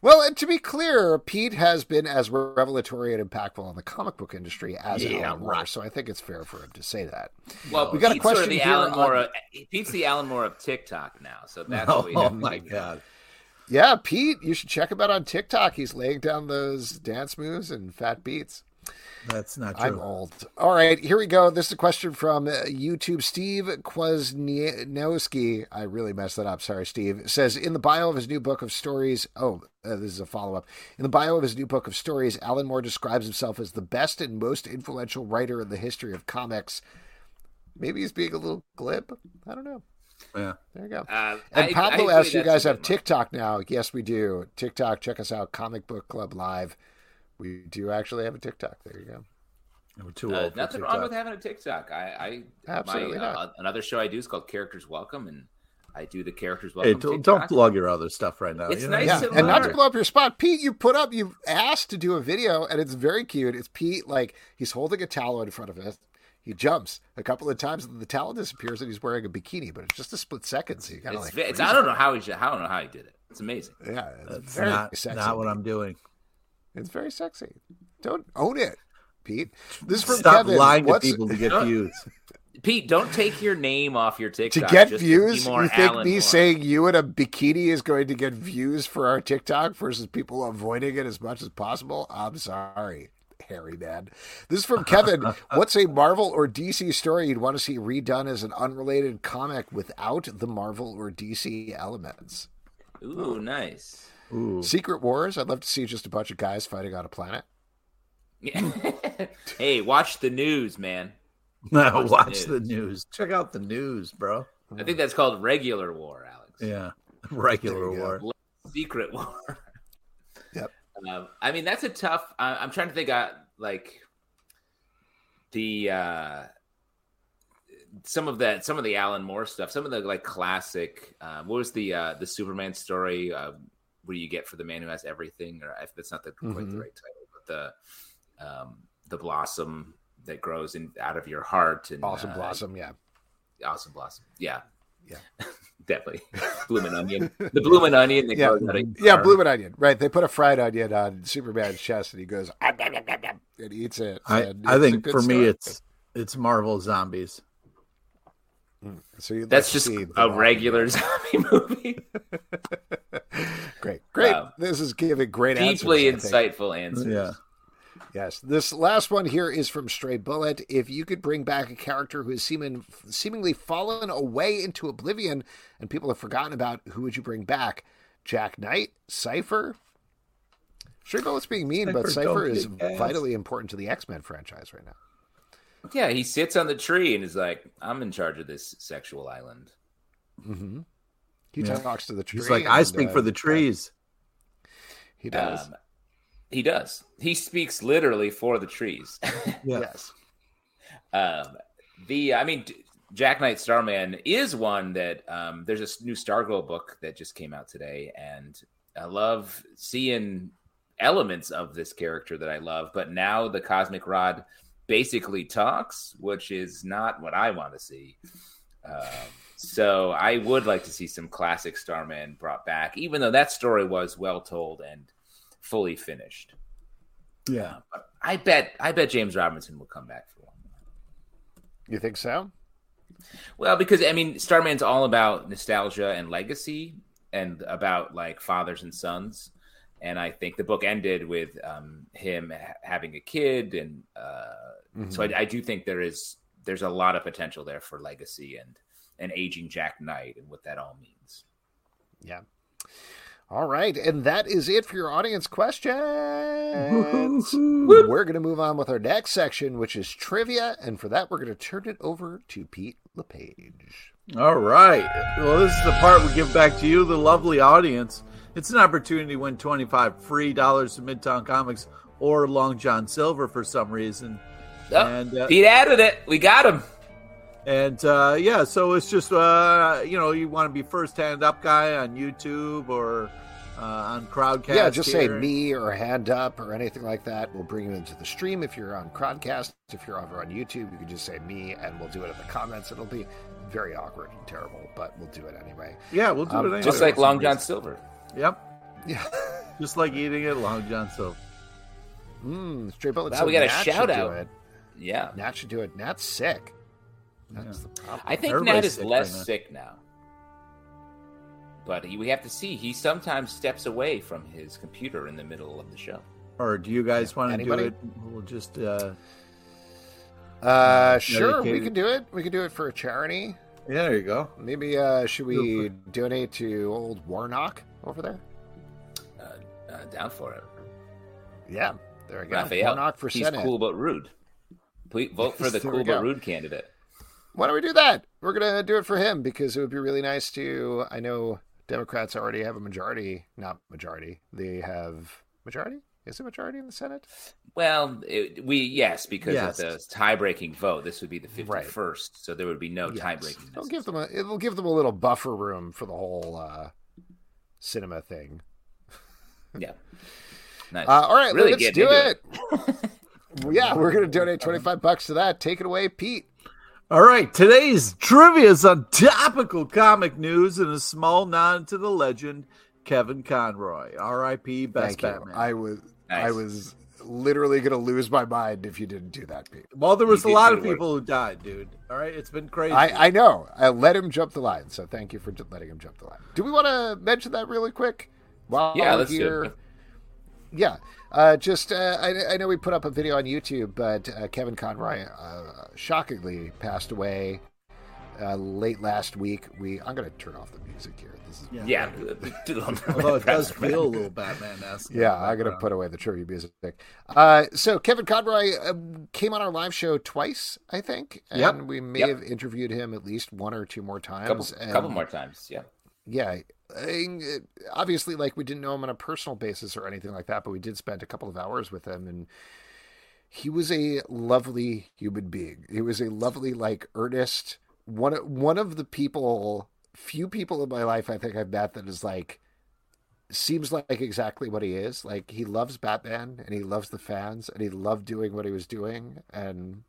Well, and to be clear, Pete has been as revelatory and impactful in the comic book industry as Yeah, Alan Moore, right. so I think it's fair for him to say that. Well, We got a Pete's sort question of the here Alan on- Moore. Of, Pete's the Alan Moore of TikTok now, so that's Oh, what we have to my god! Yeah, Pete, you should check him out on TikTok. He's laying down those dance moves and fat beats. That's not true. I'm old. All right, here we go. This is a question from uh, YouTube. Steve Kwasniewski. I really messed that up. Sorry, Steve. Says in the bio of his new book of stories. Oh, uh, this is a follow up. In the bio of his new book of stories, Alan Moore describes himself as the best and most influential writer in the history of comics. Maybe he's being a little glib. I don't know. Yeah. There you go. Uh, And I- Pablo I asks, "You guys have good one. TikTok now?" Yes, we do. TikTok. Check us out. Comic Book Club Live. We do actually have a TikTok. There you go. We're too Uh, old nothing wrong with having a TikTok. I, I Absolutely my, not. Uh, another show I do is called Characters Welcome, and I do the Characters Hey, Welcome. don't, TikTok. don't plug your other stuff right now. It's you know? nice Yeah, to and not to blow up your spot, Pete. You put up, you asked to do a video, and it's very cute. It's Pete, like he's holding a towel in front of us. He jumps a couple of times, and the towel disappears, and he's wearing a bikini. But it's just a split second, so you gotta It's, like. it's, I don't know how he. I don't know how he did it. It's amazing. Yeah, it's That's very not, sexy. not what I'm doing. It's very sexy. Don't own it, Pete. This is from Stop Kevin. lying to What's- people to get views. Pete, don't take your name off your TikTok to get just views, be more you think Alan me Moore. saying you in a bikini is going to get views for our TikTok versus people avoiding it as much as possible? I'm sorry, hairy man. This is from Kevin. What's a Marvel or DC story you'd want to see redone as an unrelated comic without the Marvel or DC elements? Ooh, nice. Ooh. Secret Wars. I'd love to see just a bunch of guys fighting on a planet. hey, watch the news, man. No, Watch watch the the news. Check out the news, bro. I think that's called regular war, Alex. Yeah, regular There you go. war. Secret war. Yep. Um, I mean, that's a tough. I, I'm trying to think. Uh, like the uh, some of that, some of the Alan Moore stuff, some of the like classic. Um, what was the uh, the Superman story? Uh, where you get for the man who has everything, or if that's not the quite the right title, but the um, the blossom that grows in out of your heart and Awesome uh, blossom, yeah. awesome blossom, yeah, Yeah. definitely bloomin' onion, the bloomin' onion that Yeah, grows out of yeah, heart. bloomin' onion. Right, they put a fried onion on Superman's chest, and he goes "Ah, nom, nom, nom, nom," and eats it. I, and I it's think good for me it's it's Marvel zombies. So you'd That's just see a the Walking regular zombie movie. Great, great. Wow. This is giving great Deeply answers, insightful answers. Yeah. Yes, this last one here is from Stray Bullet. If you could bring back a character who has seeming, seemingly fallen away into oblivion and people have forgotten about, who would you bring back? Jack Knight, Cypher. Stray Bullet's being mean, but Cypher is vitally important to the X Men franchise right now. Yeah, he sits on the tree and is like, "I'm in charge of this sexual island." Mm-hmm. He Yeah. talks to the tree. He's like, I speak uh, for the trees. He does. Um, he does. He speaks literally for the trees. Yes. um, the, I mean, Jack Knight Starman is one that um, there's a s- new Stargirl book that just came out today, and I love seeing elements of this character that I love. But now the Cosmic Rod basically talks, which is not what I want to see. Um, so I would like to see some classic Starman brought back, even though that story was well told and fully finished. Yeah. But I bet I bet James Robinson will come back for one. You think so? Well, because I mean, Starman's all about nostalgia and legacy, and about like fathers and sons. And I think the book ended with um, him ha- having a kid, and uh, so I, I do think there is there's a lot of potential there for legacy and and aging Jack Knight and what that all means. Yeah. All right, and that is it for your audience questions. we're going to move on with our next section, which is trivia, and for that, we're going to turn it over to Pete LePage. All right. Well, this is the part we give back to you, the lovely audience. It's an opportunity to win 25 free dollars to Midtown Comics or Long John Silver for some reason. Oh, And, uh, Pete added it. We got him. And uh, yeah, so it's just uh, you know you want to be first hand up guy on YouTube or uh, on Crowdcast. yeah, just say me or hand up or anything like that. We'll bring you into the stream if you're on Crowdcast. If you're over on YouTube, you can just say me, and we'll do it in the comments. It'll be very awkward and terrible, but we'll do it anyway. Yeah, we'll do Um, it anyway. Just like Long John Silver. Yep, Yeah. just like eating it, Long John Silver. Mm, straight bullet. Wow, so we got a shout out. it. Yeah. Nat should do it. Nat's sick. That's the problem. I think Everybody's Nat is sick less right sick now. But he, we have to see. He sometimes steps away from his computer in the middle of the show. Or do you guys want to do it? We'll just uh, Uh, sure, we can do it. We can do it for a charity. yeah, there you go. Maybe uh, should we Go donate to old Warnock over there? Uh, uh, down for it. Yeah, there we go. Raphael. Warnock for He's Senate. cool but rude. Please vote for the cool but rude candidate. Why don't we do that? We're gonna do it for him because it would be really nice to. I know Democrats already have a majority. Not majority. They have majority. Is it majority in the Senate? Well, it, we yes because Yes. of the tie-breaking vote. This would be the Right. fifty-first, so there would be no Yes. tie-breaking. It'll give them a. It'll give them a little buffer room for the whole uh, Sinema thing. Yeah. Nice. Uh, all right, Really let's do into it. yeah, we're gonna donate twenty five bucks to that. Take it away, Pete. All right, today's trivia is on topical comic news and a small nod to the legend Kevin Conroy, R.I.P. Best Thank you. Batman. I was I was literally gonna lose my mind if you didn't do that, Pete. well, there was a lot good of work. people who died, dude. All right, it's been crazy. I, I know. I let him jump the line, so thank you for letting him jump the line. Do we want to mention that really quick? While Yeah, we're let's do here, it. yeah. Uh, just uh, I, I know we put up a video on YouTube, but uh, Kevin Conroy uh, shockingly passed away uh, late last week. We I'm going to turn off the music here. This is Yeah, Although it does feel a little Batman esque. yeah, I got to put away the trivia music. Uh, so Kevin Conroy uh, came on our live show twice, I think, and Yep. we may Yep. have interviewed him at least one or two more times. couple, and- couple more times. Yeah. yeah obviously like we didn't know him on a personal basis or anything like that but we did spend a couple of hours with him and he was a lovely human being he was a lovely like earnest one one of the people few people in my life i think i've met that is like seems like exactly what he is like he loves batman and he loves the fans and he loved doing what he was doing and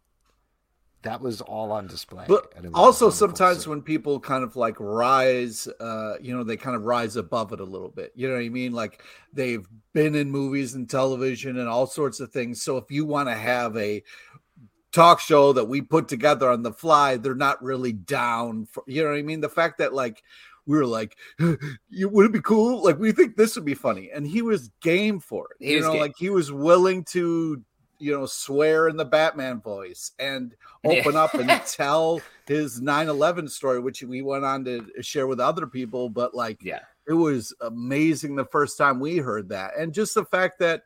that was all on display But also sometimes when people kind of like rise, uh, you know, they kind of rise above it a little bit. You know what I mean? Like they've been in movies and television and all sorts of things. So if you want to have a talk show that we put together on the fly, they're not really down for you know what I mean? The fact that like we were like, you would it be cool? Like we think this would be funny. And he was game for it. He you know, game. like he was willing to you know, swear in the Batman voice and open up and tell his 9/11 story, which we went on to share with other people. But like, Yeah. it was amazing the first time we heard that, and just the fact that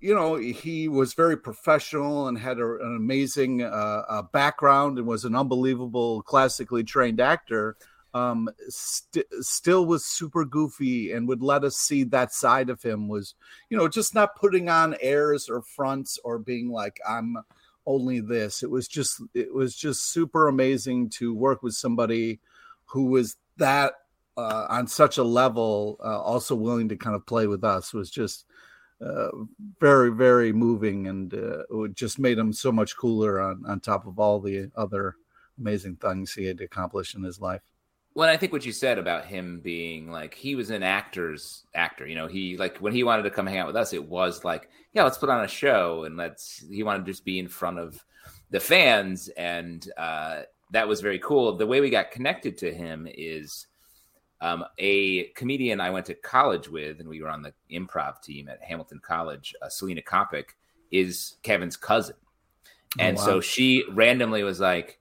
you know he was very professional and had a, an amazing uh, uh, background and was an unbelievable classically trained actor um st- still was super goofy and would let us see that side of him was you know just not putting on airs or fronts or being like i'm only this. It was just it was just super amazing to work with somebody who was that uh, on such a level uh, also willing to kind of play with us was just uh, very very moving and uh, it just made him so much cooler on on top of all the other amazing things he had accomplished in his life Well, I think what you said about him being like he was an actor's actor. You know, he like when he wanted to come hang out with us, it was like, yeah, let's put on a show and let's. He wanted to just be in front of the fans, and uh, that was very cool. The way we got connected to him is um, a comedian I went to college with, and we were on the improv team at Hamilton College. Uh, Selena Kopic is Kevin's cousin, and wow. so she randomly was like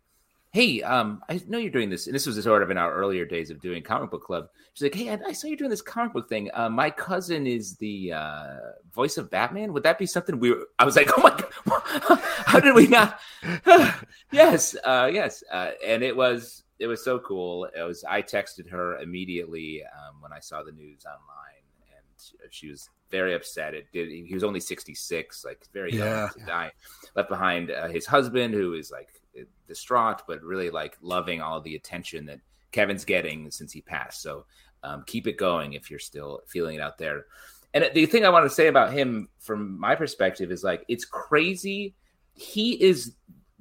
hey, um, I know you're doing this, and this was sort of in our earlier days of doing comic book club. She's like, hey, I, I saw you doing this comic book thing. Uh, my cousin is the uh, voice of Batman. Would that be something we? Were, I was like, oh my god, how did we not? yes, uh, yes, uh, and it was it was so cool. It was I texted her immediately um, when I saw the news online, and she was very upset. It did. He was only 66, like very young to die. Left behind uh, his husband, who is like distraught, but really like loving all the attention that Kevin's getting since he passed. So um, keep it going if you're still feeling it out there. And the thing I want to say about him, from my perspective, is like it's crazy. He is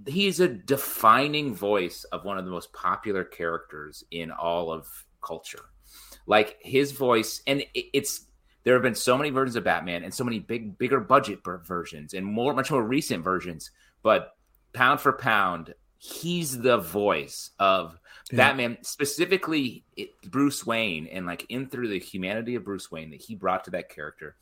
he's a defining voice of one of the most popular characters in all of culture. Like his voice, and it, it's there have been so many versions of Batman and so many big, bigger budget ver- versions and more, much more recent versions. But pound for pound, he's the voice of Batman, specifically it, Bruce Wayne, and like in through the humanity of Bruce Wayne that he brought to that character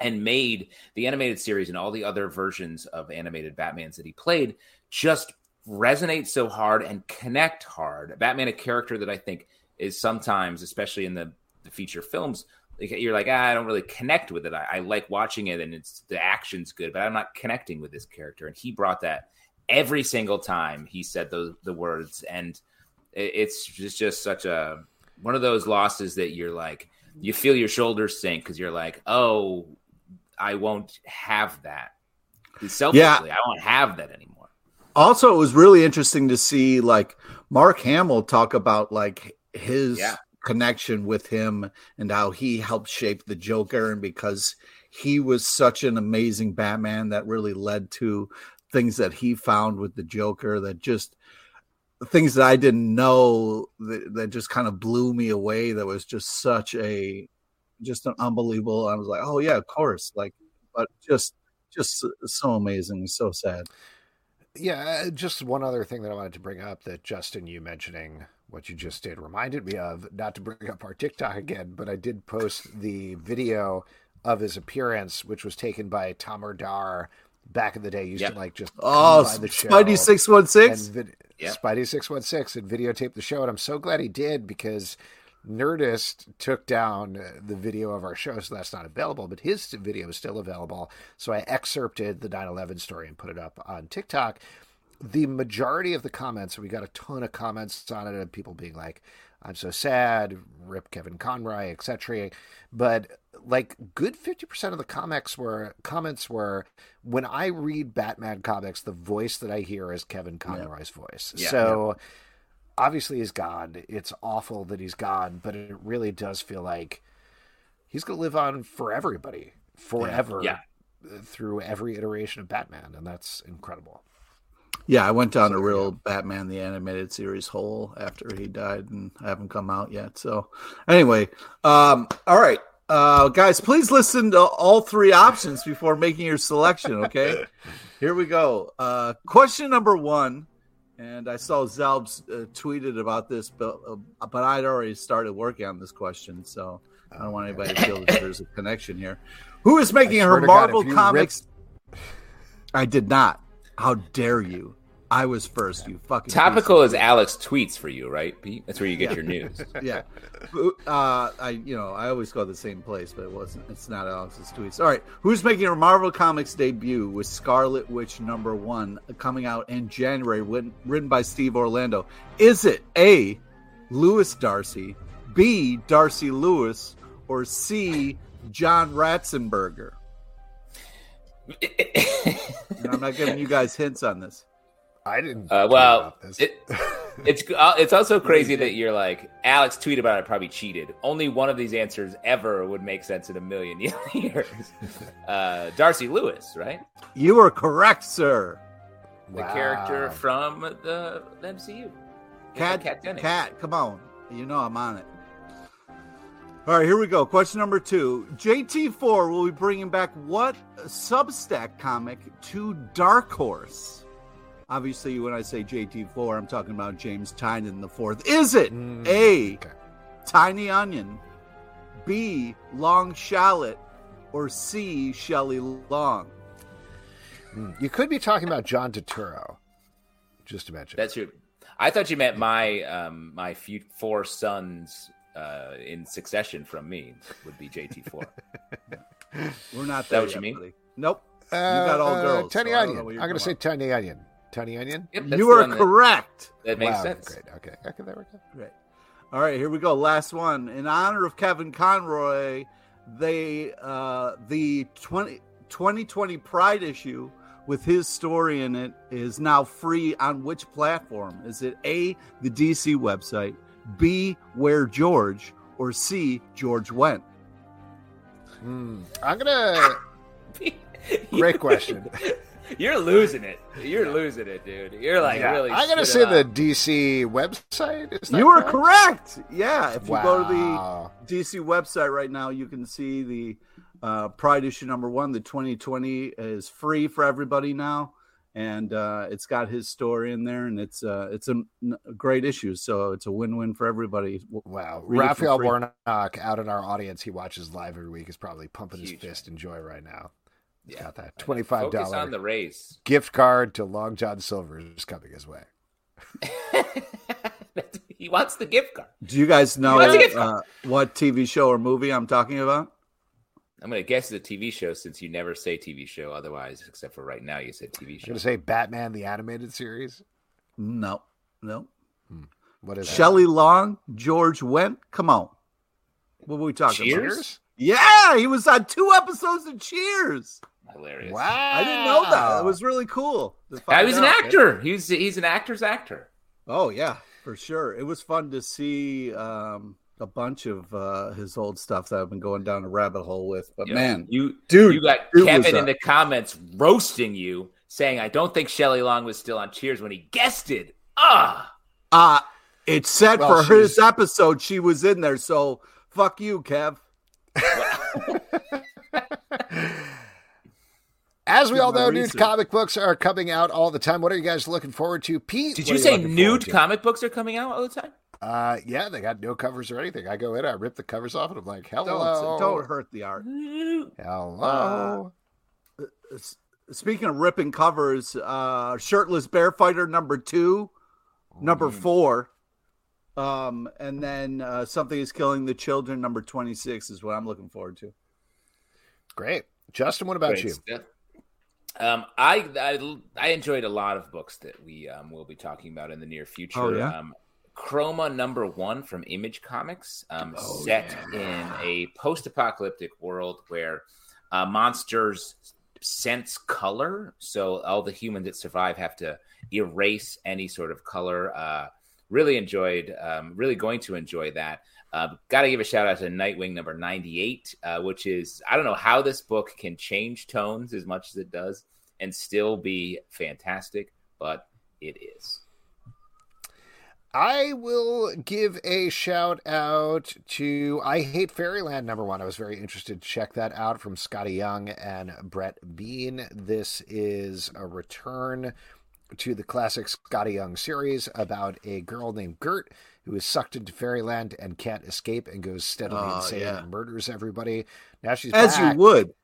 and made the animated series and all the other versions of animated Batmans that he played just resonate so hard and connect hard. Batman, a character that I think is sometimes, especially in the, the feature films, you're like, ah, I don't really connect with it. I, I like watching it and it's the action's good, but I'm not connecting with this character. And he brought that every single time he said those the words, and it, it's just just such a one of those losses that you're like, you feel your shoulders sink because you're like, oh, I won't have that. Selfishly, I won't have that anymore. Also it was really interesting to see like mark hamill talk about like his Yeah. connection with him and how he helped shape the joker and because he was such an amazing batman that really led to things that he found with the joker that just things that i didn't know that, that just kind of blew me away that was just such a just an unbelievable i was like oh yeah of course like but just just so amazing so sad Yeah, uh, just one other thing that I wanted to bring up that Justin, you mentioning what you just did reminded me of, not to bring up our TikTok again, but I did post the video of his appearance, which was taken by Tamar Dar back in the day. He used Yep. to like just Oh, by the show Spidey six one vid- Yeah. Spidey six one six and videotaped the show, and I'm so glad he did because Nerdist took down the video of our show, so that's not available. But his video is still available. So I excerpted the 9/11 story and put it up on TikTok. The majority of the comments, we got a ton of comments on it, and people being like, "I'm so sad," "Rip Kevin Conroy," etc. But like, good fifty percent of the comics were comments were when I read Batman comics, the voice that I hear is Kevin Conroy's voice. Yeah. so obviously he's gone. It's awful that he's gone, but it really does feel like he's going to live on for everybody forever Yeah. through every iteration of Batman, and that's incredible. Yeah, I went down a real Batman the animated series hole after he died, and I haven't come out yet. So, anyway, um, all right, uh, guys, please listen to all three options before making your selection. Okay, here we go. Uh, question number one, and I saw Zalbs uh, tweeted about this, but uh, but I'd already started working on this question, so I don't want anybody to feel that there's a connection here. Who is making her God, Marvel you comics? I did not. How dare you? I was first. You fucking Topical is Alex tweets for you, right, Pete? That's where you get your news. yeah. Uh, I you know I always go to the same place, but it wasn't. It's not Alex's tweets. All right, who's making her Marvel Comics debut with Scarlet Witch number one coming out in January, written, written by Steve Orlando? Is it A. Lewis Darcy, B. Darcy Lewis, or C. John Ratzenberger? And I'm not giving you guys hints on this. I didn't. Uh, well, about this. it, it's uh, it's also crazy that you're like Alex tweeted about it. Probably cheated. Only one of these answers ever would make sense in a million years. Uh, Darcy Lewis, right? You are correct, sir. The Wow. character from the, the MCU. Cat, Kat cat, Dennings. come on. You know I'm on it. All right, here we go. Question number two. JT4 will be bringing back what Substack comic to Dark Horse? Obviously, when I say JT4, I'm talking about James Tynan the fourth. Is it Mm, A, okay. Tiny Onion, B, Long Shallot, or C, Shelley Long? Mm. You could be talking about John Turturro, just to mention. That's your. I thought you meant my um my few, four sons uh in succession from me would be JT4. We're not that there what you mean? buddy. Nope. you got all Uh, girls. Tiny so Onion. I'm going to say Tiny Onion. Tiny Onion. Yep, You the are one that- correct. That makes wow, sense. Great. Okay. Okay. There we go. Great. All right, here we go. Last one. In honor of Kevin Conroy, they uh the 20, 2020 Pride issue with his story in it is now free on which platform? Is it A, the DC website, B, Where George, or C, George Wendt? Hmm. I'm gonna. Great question. You're losing it. You're losing it, dude. You're like Yeah, really. I'm gonna say it the. DC website. Is You are correct. Yeah, if you go to the DC website right now, you can see the uh, Pride issue number one. The 2020 is free for everybody now, and uh, it's got his story in there, and it's uh, it's a, a great issue. So it's a win-win for everybody. Wow. Read it Raphael. Warnock out in our audience, he watches live every week, is probably pumping his fist in joy right now. He's Yeah. got that $25 on the race. gift card to Long John Silver is coming his way. he wants the gift card. Do you guys know What's a gift uh, what TV show or movie I'm talking about? I'm gonna guess it's a TV show since you never say TV show otherwise, except for right now you said TV I'm show. going to say Batman the Animated Series. No, no. What is that? Shelley Long, George Wendt. Come on, what were we talking about? Cheers? Yeah, he was on two episodes of Cheers. Hilarious. Wow. I didn't know that. It was really cool. to Yeah, he was an out. actor. He's he's an actor's actor. Oh yeah, for sure. It was fun to see um, a bunch of uh, his old stuff that I've been going down a rabbit hole with. But You know, man, you dude, you got Kevin in the comments roasting you, saying I don't think Shelley Long was still on Cheers when he guessed it. Ah, uh, it said Well, for his she's- episode she was in there. So fuck you, Kev. As we all know, nude research. comic books are coming out all the time. What are you guys looking forward to? Pete, did you say looking forward nude comic books are coming out all the time? Uh, yeah, they got no covers or anything. I go in, I rip the covers off, and I'm like, hello. Don't don't hurt the art. Hello. S- Speaking of ripping covers, uh, shirtless bear fighter number two number four. Um, and then uh, something is killing the children. Number twenty six is what I'm looking forward to. Great, Justin. What about Great you? Um, I, I I enjoyed a lot of books that we um, will be talking about in the near future. Oh, yeah? um, Chroma number one from Image Comics, um, Oh, set in a post-apocalyptic world where uh, monsters sense color, so all the humans that survive have to erase any sort of color. Uh, really enjoyed, um, really going to enjoy that. Uh, Got to give a shout out to Nightwing number 98, uh, which is, I don't know how this book can change tones as much as it does and still be fantastic, but it is. I will give a shout out to I Hate Fairyland number one. I was very interested to check that out from Skottie Young and Brett Bean. This is a return to the classic Skottie Young series about a girl named Gert who is sucked into fairyland and can't escape and goes steadily Oh, insane yeah. and murders everybody. Now she's As back you would,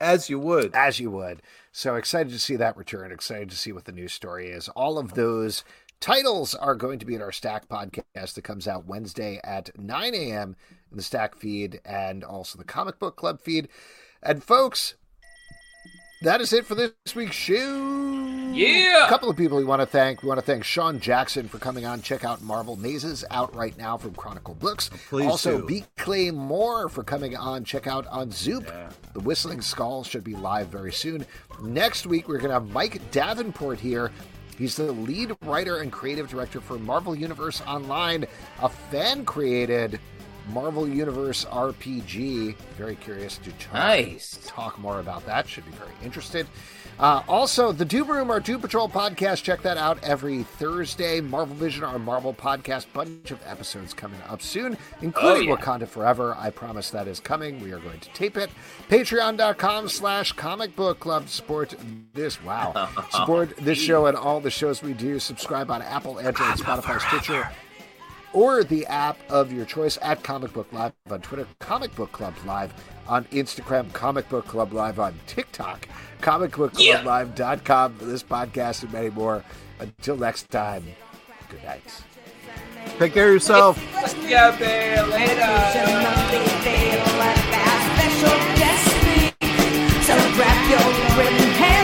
as you would. as you would. So excited to see that return. Excited to see what the new story is. All of those titles are going to be in our Stack podcast that comes out Wednesday at 9 a.m. in the Stack feed and also the Comic Book Club feed. And folks, that is it for this week's show. Yeah. A couple of people we want to thank. We want to thank Sean Jackson for coming on. Check out Marvel Mazes out right now from Chronicle Books. please also, do. B. Clay Moore for coming on. Check out on Zoop. The Whistling Skull should be live very soon. Next week, we're going to have Mike Davenport here. He's the lead writer and creative director for Marvel Universe Online, a fan created Marvel Universe RPG. Very curious to talk, Nice. talk more about that. Should be very interested. Uh, also, the Doom Room, our Doom Patrol podcast. Check that out every Thursday. Marvel Vision, our Marvel podcast. Bunch of episodes coming up soon, including Oh, yeah. Wakanda Forever. I promise that is coming. We are going to tape it. Patreon.com slash comic book club. Support this. Wow. Support this show and all the shows we do. Subscribe on Apple, Android, Spotify, Stitcher or the app of your choice at Comic Book Live on Twitter, Comic Book Club Live on Instagram, Comic Book Club Live on TikTok, comic book comicbookclublive.com for this podcast and many more. Until next time, good night. Take care of yourself. Yeah, babe. So